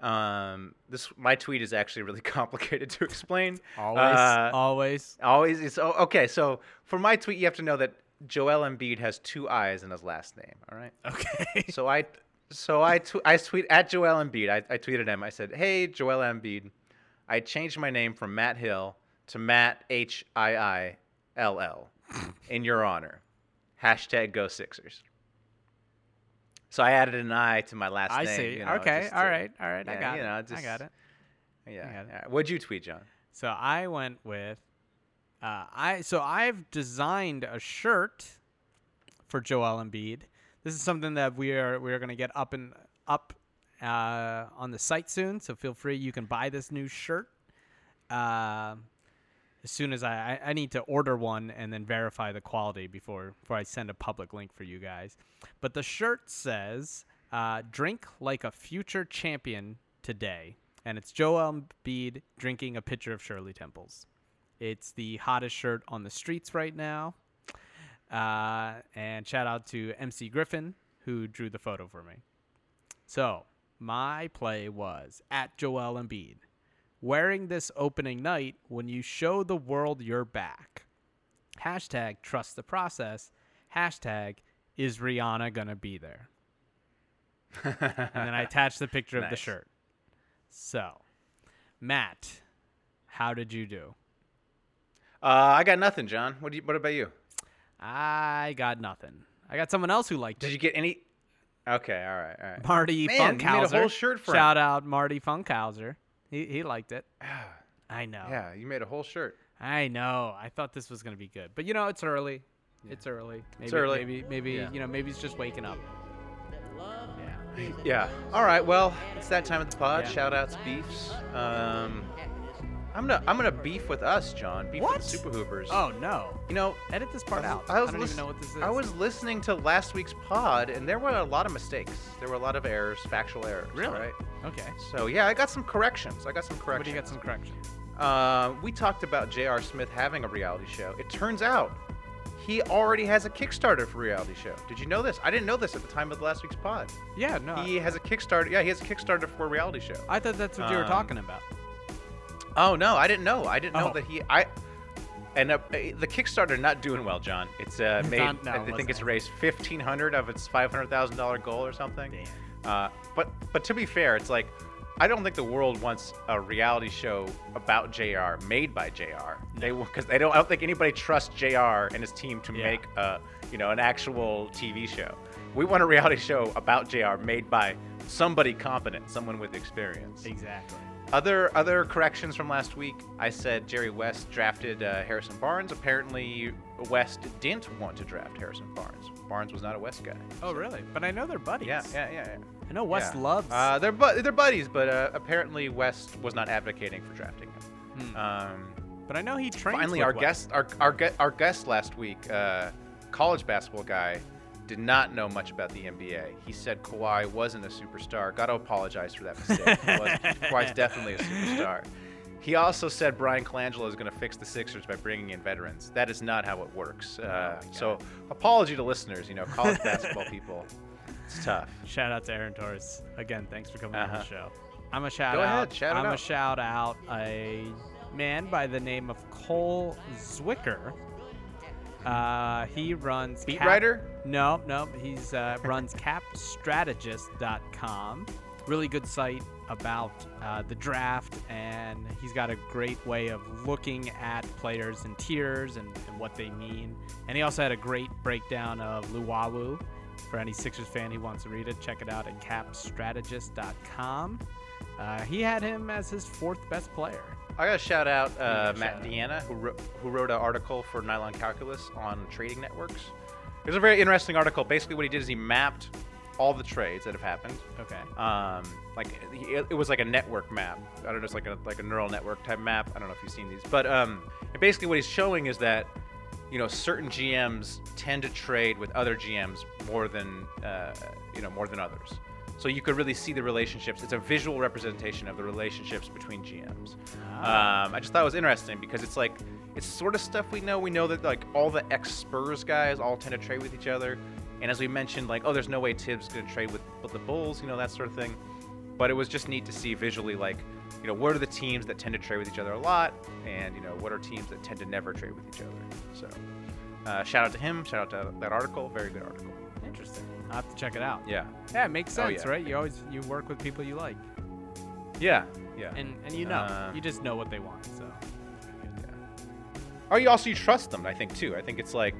Um, this my tweet is actually really complicated to explain. Always, Uh, always. Always it's oh, okay. So for my tweet, you have to know that Joel Embiid has two I's in his last name. All right. Okay. So I, so I, tw- I tweet at Joel Embiid. I, I tweeted him. I said, "Hey, Joel Embiid, I changed my name from Matt Hill to Matt H I I L L in your honor. Hashtag Go Sixers." So I added an I to my last I name. see. you know, okay. All to- right. All right. I got you it. know, I just- got it. Yeah. got it. yeah. What'd you tweet, John? So I went with uh, I so I've designed a shirt for Joel Embiid. This is something that we are we are going to get up and up uh, on the site soon. So feel free, you can buy this new shirt. Uh, as soon as I, I need to order one and then verify the quality before before I send a public link for you guys. But the shirt says uh, "Drink like a future champion today," and it's Joel Embiid drinking a pitcher of Shirley Temples. It's the hottest shirt on the streets right now. Uh, and shout out to MC Griffin who drew the photo for me. So my play was at Joel Embiid wearing this opening night when you show the world your back. Hashtag trust the process. Hashtag is Rihanna gonna be there? And then I attached the picture of the shirt. So, Matt, how did you do? Uh, I got nothing, John. What do you, What about you? I got nothing. I got someone else who liked Did it. you get any? Okay. All right. All right. Marty Man, you made a Funkhouser. whole shirt for him. Shout out Marty Funkhouser. He he liked it. I know. Yeah, you made a whole shirt. I know. I thought this was gonna be good, but you know, it's early. It's early. Maybe, early. Maybe maybe Yeah. you know maybe he's just waking up. Yeah. Yeah. All right. Well, it's that time of the pod. Yeah. Shout outs, beefs. Um, I'm gonna I'm gonna beef with us, John. Beef What? with the Super Hoopers. Oh no. You know, Edit this part I out. was- I, I was don't lis- even know what this is. I was listening to last week's pod, and there were a lot of mistakes. There were a lot of errors, factual errors. Really? Right. okay. So yeah, I got some corrections. I got some corrections. What do you got? Some corrections. Uh, we talked about J.R. Smith having a reality show. It turns out he already has a Kickstarter for a reality show. Did you know this? I didn't know this at the time of last week's pod. Yeah. No. He has a Kickstarter. Yeah, he has a Kickstarter for a reality show. I thought that's what you were Um, talking about. Oh no, I didn't know. I didn't know Oh. that he. I and uh, the Kickstarter not doing well, John. It's uh, made. not- no, I it think it's raised fifteen hundred of its five hundred thousand dollar goal or something. Uh, but but to be fair, it's like I don't think the world wants a reality show about Jr. made by Jr. They because they don't. I don't think anybody trusts Jr. and his team to Yeah. make a you know an actual TV show. We want a reality show about Jr. made by somebody competent, someone with experience. Exactly. Other other corrections from last week. I said Jerry West drafted uh, Harrison Barnes. Apparently, West didn't want to draft Harrison Barnes. Barnes was not a West guy. Oh really? But I know they're buddies. Yeah, yeah, yeah. yeah. I know West Yeah. loves. Uh, they're bu- they're buddies, but uh, apparently West was not advocating for drafting him. Hmm. Um, but I know he trained. finally, our West. guest our our, our guest last week, uh, college basketball guy, did not know much about the NBA. He said Kawhi wasn't a superstar. Got to apologize for that mistake. he was, Kawhi's definitely a superstar. He also said Bryan Colangelo is going to fix the Sixers by bringing in veterans. That is not how it works. Uh, so, apology to listeners. You know, college basketball people. It's tough. Shout out to Aaron Torres again. Thanks for coming on Uh-huh. the show. I'm a shout Go out. ahead, shout I'm a shout out a man by the name of Cole Zwicker, Uh, he runs Beat Cap- writer? No, no, he's uh, runs capstrategist.com. Really good site about uh, the draft, and he's got a great way of looking at players and tiers and, and what they mean. And he also had a great breakdown of Luwawu. For any Sixers fan who wants to read it, check it out at capstrategist.com. Uh, he had him as his fourth best player. I gotta shout out uh, gotta Matt shout out. Deanna, who wrote, who wrote an article for Nylon Calculus on trading networks. It was a very interesting article. Basically, what he did is he mapped all the trades that have happened. Okay. Um, like it, it was like a network map. I don't know, it's like a like a neural network type map. I don't know if you've seen these, but um, and basically what he's showing is that you know certain GMs tend to trade with other GMs more than uh, you know more than others. So you could really see the relationships. It's a visual representation of the relationships between GMs. Um, I just thought it was interesting because it's like it's sort of stuff we know. We know that like all the ex Spurs guys all tend to trade with each other, and as we mentioned, like oh, there's no way Thibs going to trade with, with the Bulls, you know that sort of thing. But it was just neat to see visually, like you know, what are the teams that tend to trade with each other a lot, and you know, what are teams that tend to never trade with each other. So, uh, shout out to him. Shout out to that article. Very good article. Interesting. I'll have to check it out. Yeah. Yeah, it makes Oh, sense, yeah. right? You always you work with people you like, Yeah. Yeah. and and you know, Uh, you just know what they want. So Or you also you trust them, I think too. I think it's like,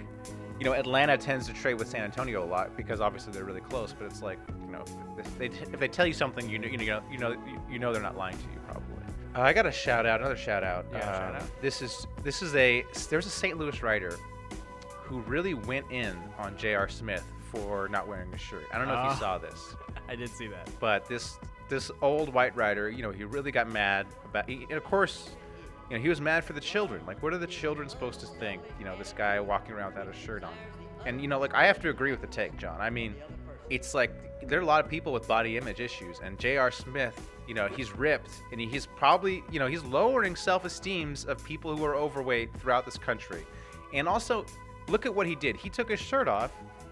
you know, Atlanta tends to trade with San Antonio a lot because obviously they're really close. But it's like, you know, if they if they tell you something, you know, you know, you know, you- you know they're not lying to you probably. Uh, I got a shout out, another shout out. Yeah, shout Uh, out. This is this is a there's a St. Louis writer who really went in on J.R. Smith for not wearing a shirt. I don't know if Ah. you saw this I did see that. but this this old white rider, you know, he really got mad about. He, and of course, you know, he was mad for the children. Like, what are the children supposed to think? You know, this guy walking around without a shirt on. And you know, like, I have to agree with the take, John. I mean, it's like there are a lot of people with body image issues, and J.R. Smith, you know, he's ripped, and he, he's probably, you know, he's lowering self-esteems of people who are overweight throughout this country. And also, look at what he did. He took his shirt off,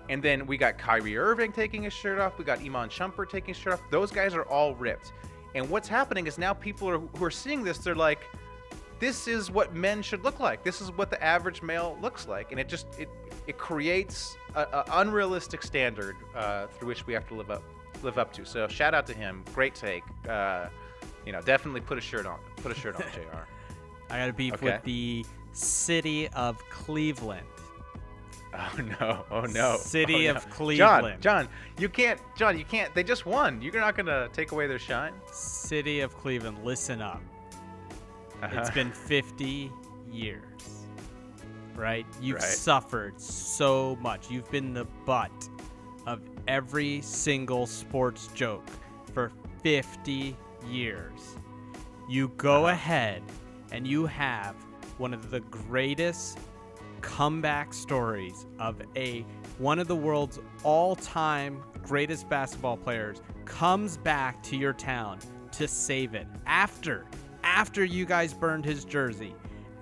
and then we got Kyrie Irving taking his shirt off. We got Iman Shumpert taking his shirt off. Those guys are all ripped. And what's happening is now people are, who are seeing this, they're like, this is what men should look like. This is what the average male looks like. And it just, it, it creates a, a unrealistic standard uh, through which we have to live up, live up to. So shout out to him. Great take. Uh, you know, definitely put a shirt on. Put a shirt on, Jr. I got a beef Okay. with the city of Cleveland. Oh no! Oh no! City Oh, no. of Cleveland. John, John, you can't. John, you can't. They just won. You're not gonna take away their shine. City of Cleveland, listen up. It's Uh-huh. been 50 years, right? You've Right. suffered so much. You've been the butt of every single sports joke for 50 years. You go Uh-huh. ahead and you have one of the greatest comeback stories of a one of the world's all-time greatest basketball players comes back to your town to save it. After after you guys burned his jersey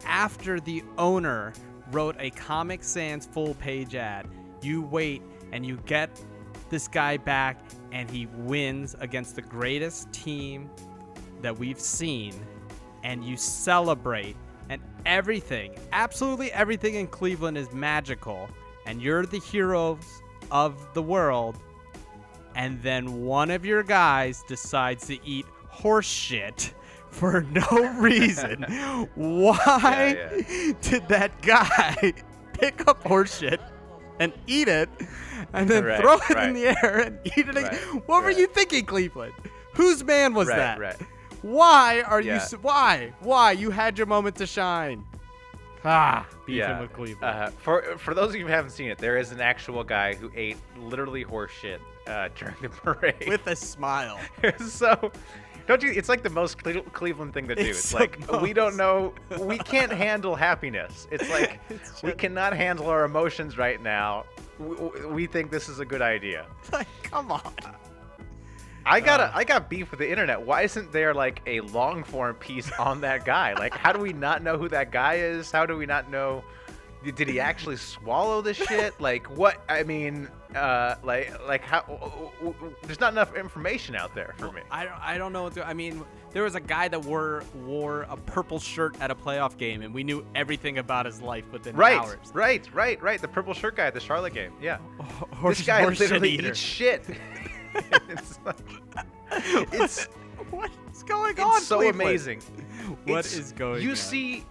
after the owner wrote a comic sans full page ad you wait and you get this guy back and he wins against the greatest team that we've seen and you celebrate and everything absolutely everything in cleveland is magical. And you're the heroes of the world. And then one of your guys decides to eat horse shit for no reason. Why Yeah, did that guy pick up horse shit and eat it and then Right, throw it in the air and eat it again? Right, what were you thinking cleveland? Whose man was Right, that? right. Why are you Yeah. s why why you had your moment to shine ah beefing with cleveland Uh, for for those of you who haven't seen it, there is an actual guy who ate literally horse shit uh, during the parade. with a smile so, don't you? It's like the most Cle- Cleveland thing to do. It's It's, the like we don't know. We can't handle happiness. It's like It's we cannot handle our emotions right now. We, we think this is a good idea. like come on I got Uh. a, I got beef with the internet. Why isn't there like a long form piece on that guy? Like, how do we not know who that guy is? How do we not know? Did he actually swallow the shit? Like, what? I mean, uh, like like how w- w- w- there's not enough information out there for me. I don't, I don't know what to. I mean, there was a guy that wore wore a purple shirt at a playoff game, and we knew everything about his life within Right, hours. right, right, right. right. The purple shirt guy at the Charlotte game. Yeah, Horse, this guy horse literally eats shit. it's like, it's What's going on? it's so Cleveland? amazing. What It's- is going You on? see,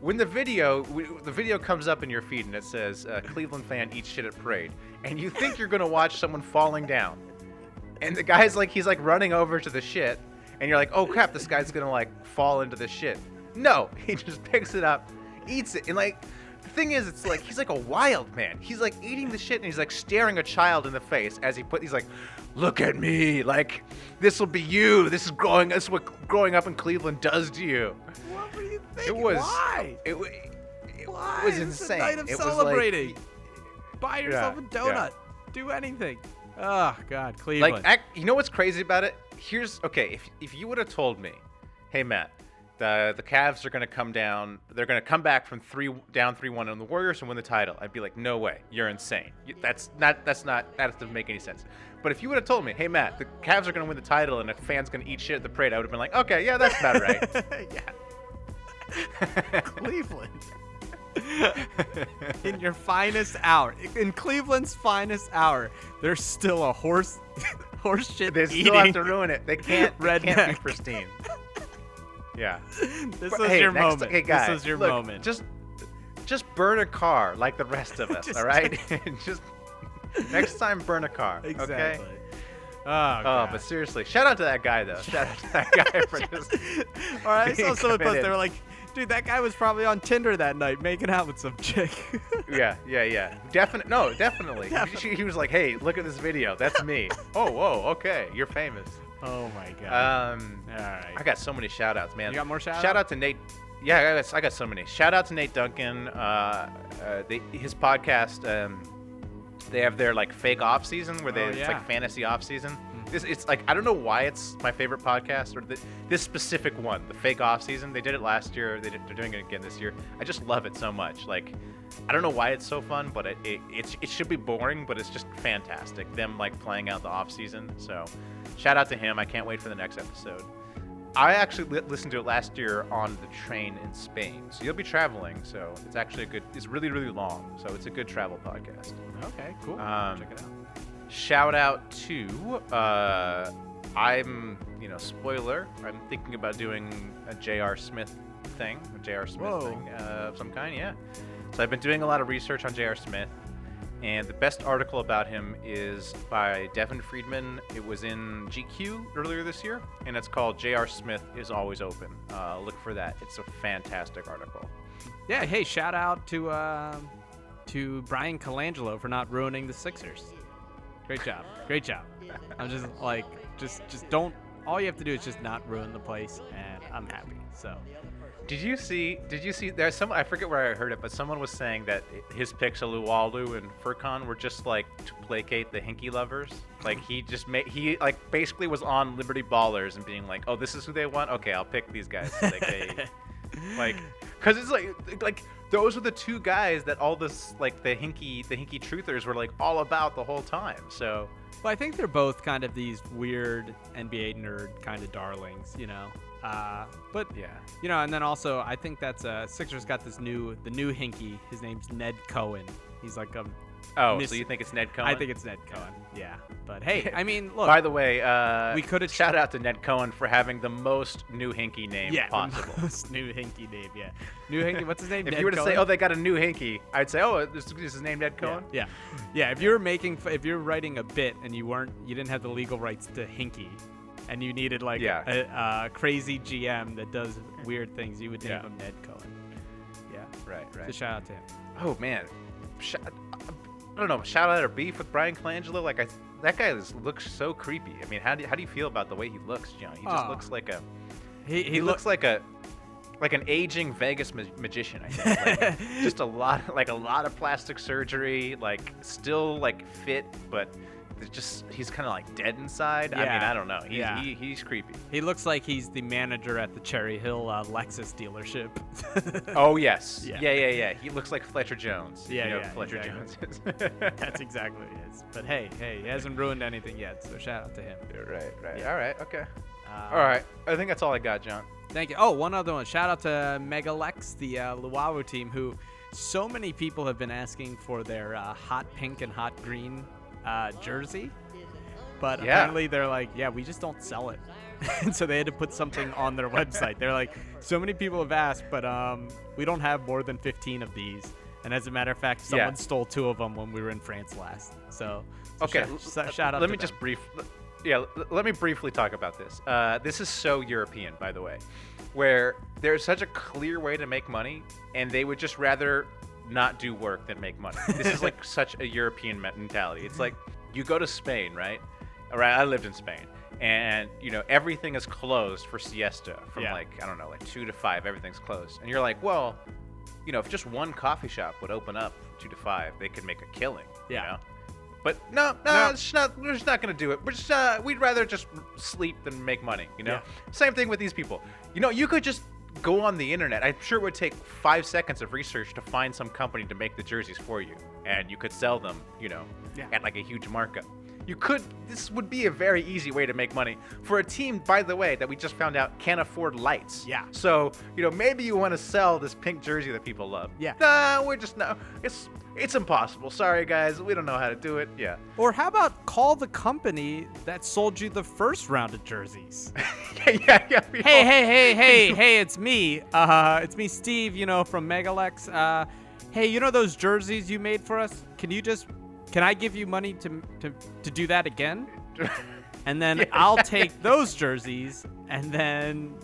when the video w- the video comes up in your feed and it says uh, Cleveland fan eats shit at parade, and you think you're gonna watch someone falling down, and the guy's like he's like running over to the shit, and you're like, oh crap, this guy's gonna like fall into the shit. No, he just picks it up, eats it, and like. The thing is, it's like he's like a wild man. He's like eating the shit, and he's like staring a child in the face as he put. He's like, "Look at me! Like, this will be you. This is growing. This is what growing up in Cleveland does to you." What were you It thinking? was. Why? It, wa- it Why? was insane. night of it was like- Buy yourself Yeah, a donut. Do anything. Oh God, Cleveland. like, act, you know what's crazy about it? Here's okay. If if you would have told me, hey Matt, the the Cavs are gonna come down. They're gonna come back from three down three one on the Warriors and win the title. I'd be like, no way. You're insane. That's not. That's not. That doesn't make any sense. But if you would have told me, hey Matt, the Cavs are gonna win the title and a fan's gonna eat shit at the parade, I would have been like, okay, yeah, that's about right. yeah. Cleveland. in your finest hour, in Cleveland's finest hour, there's still a horse, horse shit they eating. still have to ruin it. They can't. They can't be redneck. pristine. Yeah. this But was hey, your next- moment. Guys, this was your look, moment. Just, just burn a car like the rest of us. Just- all right. just next time, burn a car. exactly. Okay. Oh, Oh, but seriously, shout out to that guy though. Shout out to that guy for just. All right, I saw someone post. They were like, "Dude, that guy was probably on Tinder that night, making out with some chick." Yeah, yeah, yeah. Definitely. No, definitely. Definitely. He, he was like, "Hey, look at this video. That's me." oh, whoa. Okay, you're famous. Oh my god. Um, All right. I got so many shout outs, man. You got more shout Shout out to Nate. Yeah, I got, I got so many. Shout out to Nate Duncan. Uh, uh, they, his podcast, um, they have their like fake off season where they Oh, it's like fantasy off season. This it's like I don't know why it's my favorite podcast or the, this specific one, the fake off season. They did it last year. They did, they're doing it again this year. I just love it so much. Like I don't know why it's so fun, but it it, it's, it should be boring, but it's just fantastic. Them like playing out the off season. So shout out to him. I can't wait for the next episode. I actually li- listened to it last year on the train in Spain. So you'll be traveling. So it's actually a good. It's really really long. So it's a good travel podcast. okay, cool. Um, Check it out. Shout out to uh, I'm you know spoiler. I'm thinking about doing a J.R. Smith thing, a J.R. Smith Whoa. thing uh, of some kind. Yeah. So I've been doing a lot of research on J.R. Smith, and the best article about him is by Devin Friedman. It was in GQ earlier this year, and it's called J.R. Smith is always open. Uh, look for that. It's a fantastic article. Yeah. Hey, shout out to um, to Bryan Colangelo for not ruining the Sixers. Great job. Great job. I'm just like, just just don't. All you have to do is just not ruin the place, and I'm happy. So. Did you see? Did you see? There's some. I forget where I heard it, but someone was saying that his picks of Luwawu and Furkan were just like to placate the Hinkie lovers. Like he just made he like basically was on Liberty Ballers and being like, oh, this is who they want. Okay, I'll pick these guys. So they, they, like, cause it's like like those are the two guys that all this like the Hinkie the Hinkie truthers were like all about the whole time. So Well, I think they're both kind of these weird NBA nerd kind of darlings, you know. Uh, but yeah. you know, and then also I think that's uh, Sixers got this new the new Hinkie. His name's Ned Cohen. He's like a Oh, Miss- so you think it's Ned Cohen? I think it's Ned Cohen. Yeah, but hey, I mean, look. By the way, uh, We coulda- shout out to Ned Cohen for having the most new Hinkie name yeah, possible. most new Hinkie name. Yeah, new Hinkie. What's his name? If Ned you were to say, "Oh, they got a new Hinkie," I'd say, "Oh, this, this is named Ned Cohen." Yeah, yeah, yeah. If you were making, if you're writing a bit and you weren't, you didn't have the legal rights to Hinkie, and you needed like Yeah. a, a crazy GM that does weird things, you would name Yeah. him Ned Cohen. Yeah. Right, So right. shout out to him. Oh man, Sh- uh, I don't know. Shout out or beef with Bryan Colangelo. Like I, that guy is, looks so creepy. I mean, how do how do you feel about the way he looks, John? He just Oh. looks like a He, he, looks like a like an aging Vegas ma- magician. I think. Like, just a lot like a lot of plastic surgery. Like still like fit, but there's just he's kind of like dead inside. I mean, I don't know. He's, Yeah. he, he's creepy. He looks like he's the manager at the Cherry Hill uh, Lexus dealership. Oh yes, Yeah. yeah. yeah, yeah, He looks like Fletcher Jones. Yeah, you know yeah, Fletcher exactly. Jones is. That's exactly what it is. But hey, hey, he hasn't ruined anything yet, so shout out to him. right, right. Yeah. All right, okay. Uh, All right. I think that's all I got, John. Thank you. Oh, one other one. Shout out to Mega Leks, the uh, Luwawu team, who so many people have been asking for their uh, hot pink and hot green uh, jersey. But Yeah. apparently they're like, yeah, we just don't sell it. and so they had to put something on their website. They're like, so many people have asked, but um, we don't have more than 15 of these. And as a matter of fact, someone Yeah. stole two of them when we were in France last. So, so Okay, shout, shout out Let me them. just brief. Yeah, let me briefly talk about this. Uh, this is so European, by the way, where there's such a clear way to make money, and they would just rather not do work than make money. This is like such a European mentality. It's like you go to Spain, right? All right, I lived in Spain, and you know everything is closed for siesta from Yeah. like I don't know, like two to five. Everything's closed, and you're like, well, you know, if just one coffee shop would open up two to five, they could make a killing. Yeah. You know? But no, no, No. it's not. We're just not gonna do it. We're just. Uh, we'd rather just sleep than make money. You know. Yeah. Same thing with these people. You know, you could just go on the internet. I'm sure it would take five seconds of research to find some company to make the jerseys for you, and you could sell them. You know, Yeah. at like a huge markup. You could. This would be a very easy way to make money for a team, by the way, that we just found out can't afford lights. Yeah. So you know, maybe you want to sell this pink jersey that people love. Yeah. Nah, we're just no. It's it's impossible. Sorry, guys. We don't know how to do it. Yeah. Or how about call the company that sold you the first round of jerseys? yeah, yeah, yeah. hey, all- hey, hey, hey, hey, it's me. Uh, it's me, Steve, you know, from Mega Leks. Uh, hey, you know those jerseys you made for us? Can you just, can I give you money to, to, to do that again? And then Yeah, I'll yeah, take those jerseys and then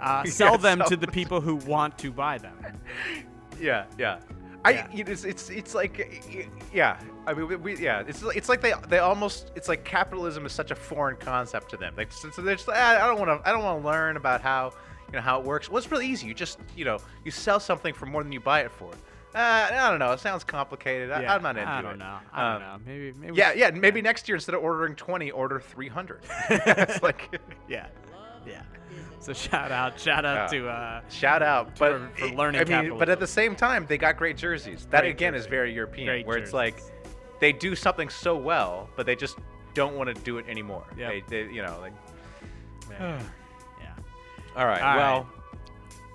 uh, sell Yeah, them sell to the people who want to buy them. Yeah, yeah. I Yeah. it's, it's it's like yeah. I mean we, we yeah. It's it's like they they almost it's like capitalism is such a foreign concept to them. Like so so they're just like, "Ah, I don't want to I don't want to learn about how you know how it works. Well, it's really easy. You just you know you sell something for more than you buy it for. Uh, I don't know. It sounds complicated. I, I'm not into it. I it. don't know. I Um, don't know. Maybe, maybe. Yeah, yeah. Maybe next year instead of ordering 20, order 300. it's like Yeah. Yeah. So shout out, shout out Yeah. to uh, Shout out, but for- for learning I mean, but at the same time, they got great jerseys. That Great again is very European, Great where it's like they do something so well, but they just don't want to do it anymore. Yeah, They, they, you know, like. yeah. All right. All well, right.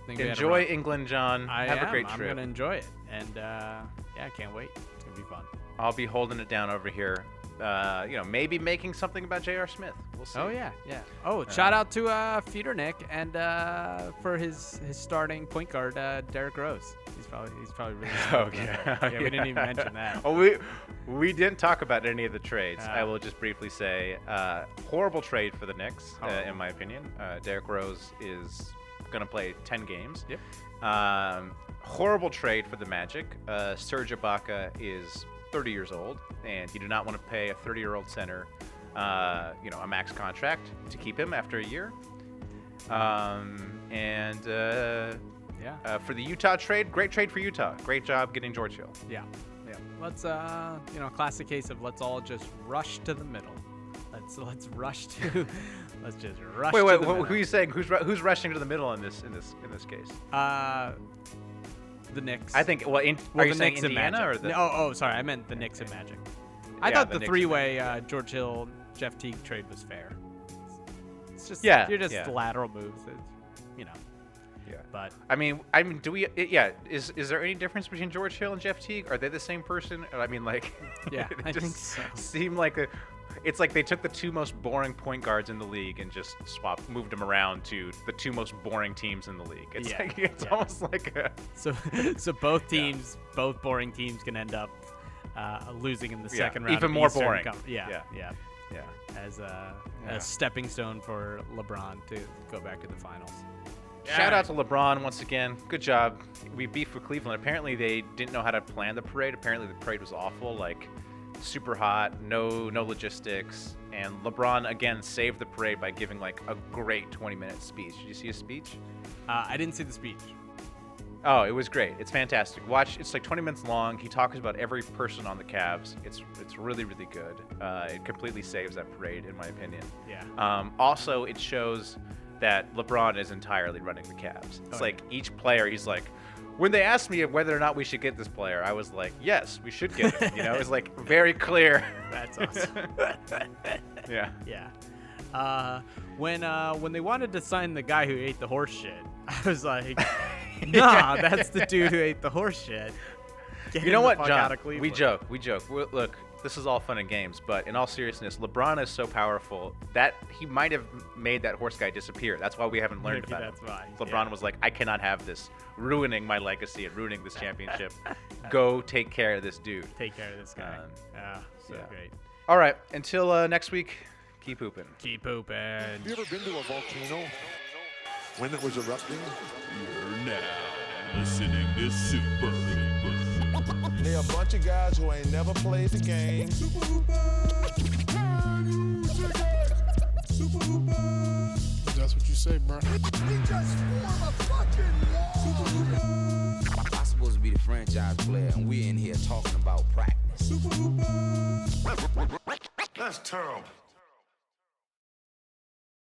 Think we had a enjoy. England, John. I Have am. a great trip. I'm gonna enjoy it, and uh, yeah, I can't wait. It's gonna be fun. I'll be holding it down over here. Uh, you know, maybe making something about J.R. Smith. We'll see. Oh yeah, yeah. Oh, shout out to uh, Feeder Nick and uh, for his his starting point guard, uh, Derrick Rose. He's probably he's probably really. Oh yeah. yeah. We didn't even mention that. Oh, we we didn't talk about any of the trades. I Uh, will just briefly say, uh, horrible trade for the Knicks, uh, in my opinion. Uh, Derrick Rose is gonna play 10 games. Yep. Um, horrible trade for the Magic. Uh, Serge Ibaka is 30 years old, and you do not want to pay a 30-year-old center, uh, you know, a max contract to keep him after a year. Um, and uh, Yeah. uh, for the Utah trade, great trade for Utah. Great job getting George Hill. Yeah. Yeah. Let's uh, you know, classic case of let's all just rush to the middle. Let's let's rush to let's just rush Wait, to wait, who are you saying? Who's who's rushing to the middle in this in this in this case? Uh, the Knicks. I think. Well, in, Well, are you the saying Knicks and Indiana or the? No, oh, oh, sorry, I meant the Knicks and Magic. I Yeah, thought the the, three-way uh, George Hill, Jeff Teague trade was fair. It's just Yeah, you're just yeah. lateral moves, it's, you know. Yeah. But I mean, I mean, do we? i- Yeah. Is is there any difference between George Hill and Jeff Teague? Are they the same person? I mean, like. Yeah, they I just think so. Seem like a. It's like they took the two most boring point guards in the league and just swapped, moved them around to the two most boring teams in the league. It's Yeah, like it's yeah. almost like a. so so both teams, both boring teams, can end up uh, losing in the Yeah, second round. even more Eastern boring. Con- yeah, Yeah. yeah, Yeah. As a, Yeah. a stepping stone for LeBron to go back to the finals. Shout out to LeBron once again. Good job. We beefed with Cleveland. Apparently they didn't know how to plan the parade. Apparently the parade was awful, like super hot, no no logistics. And LeBron again saved the parade by giving like a great 20 minute speech. Did you see his speech? Uh, I didn't see the speech. Oh, it was great. It's fantastic. Watch. It's like 20 minutes long. He talks about every person on the Cavs. It's it's really really good. Uh, it completely saves that parade, in my opinion. Yeah. Um, also, it shows that LeBron is entirely running the Cavs. It's Oh, like each player, he's like, when they asked me whether or not we should get this player, I was like, yes, we should get him. You know, it's like very clear. That's awesome. yeah. yeah. Uh, when uh, when they wanted to sign the guy who ate the horse shit, I was like, nah, that's the dude who ate the horse shit. Get You know what, John? We joke, we joke. we look, this is all fun and games, but in all seriousness, LeBron is so powerful that he might have made that horse guy disappear. That's why we haven't learned Maybe about that's it. why, LeBron yeah. was like, I cannot have this ruining my legacy and ruining this championship. Go take care of this dude. Take care of this guy. Um, yeah, so yeah. great. All right, until uh, next week, keep pooping. Keep pooping. Have you ever been to a volcano when it was erupting? You're now listening to Super Hooper. They a bunch of guys who ain't never played the game. That's what you say, bro. I'm supposed to be the franchise player, and we're in here talking about practice. That's terrible.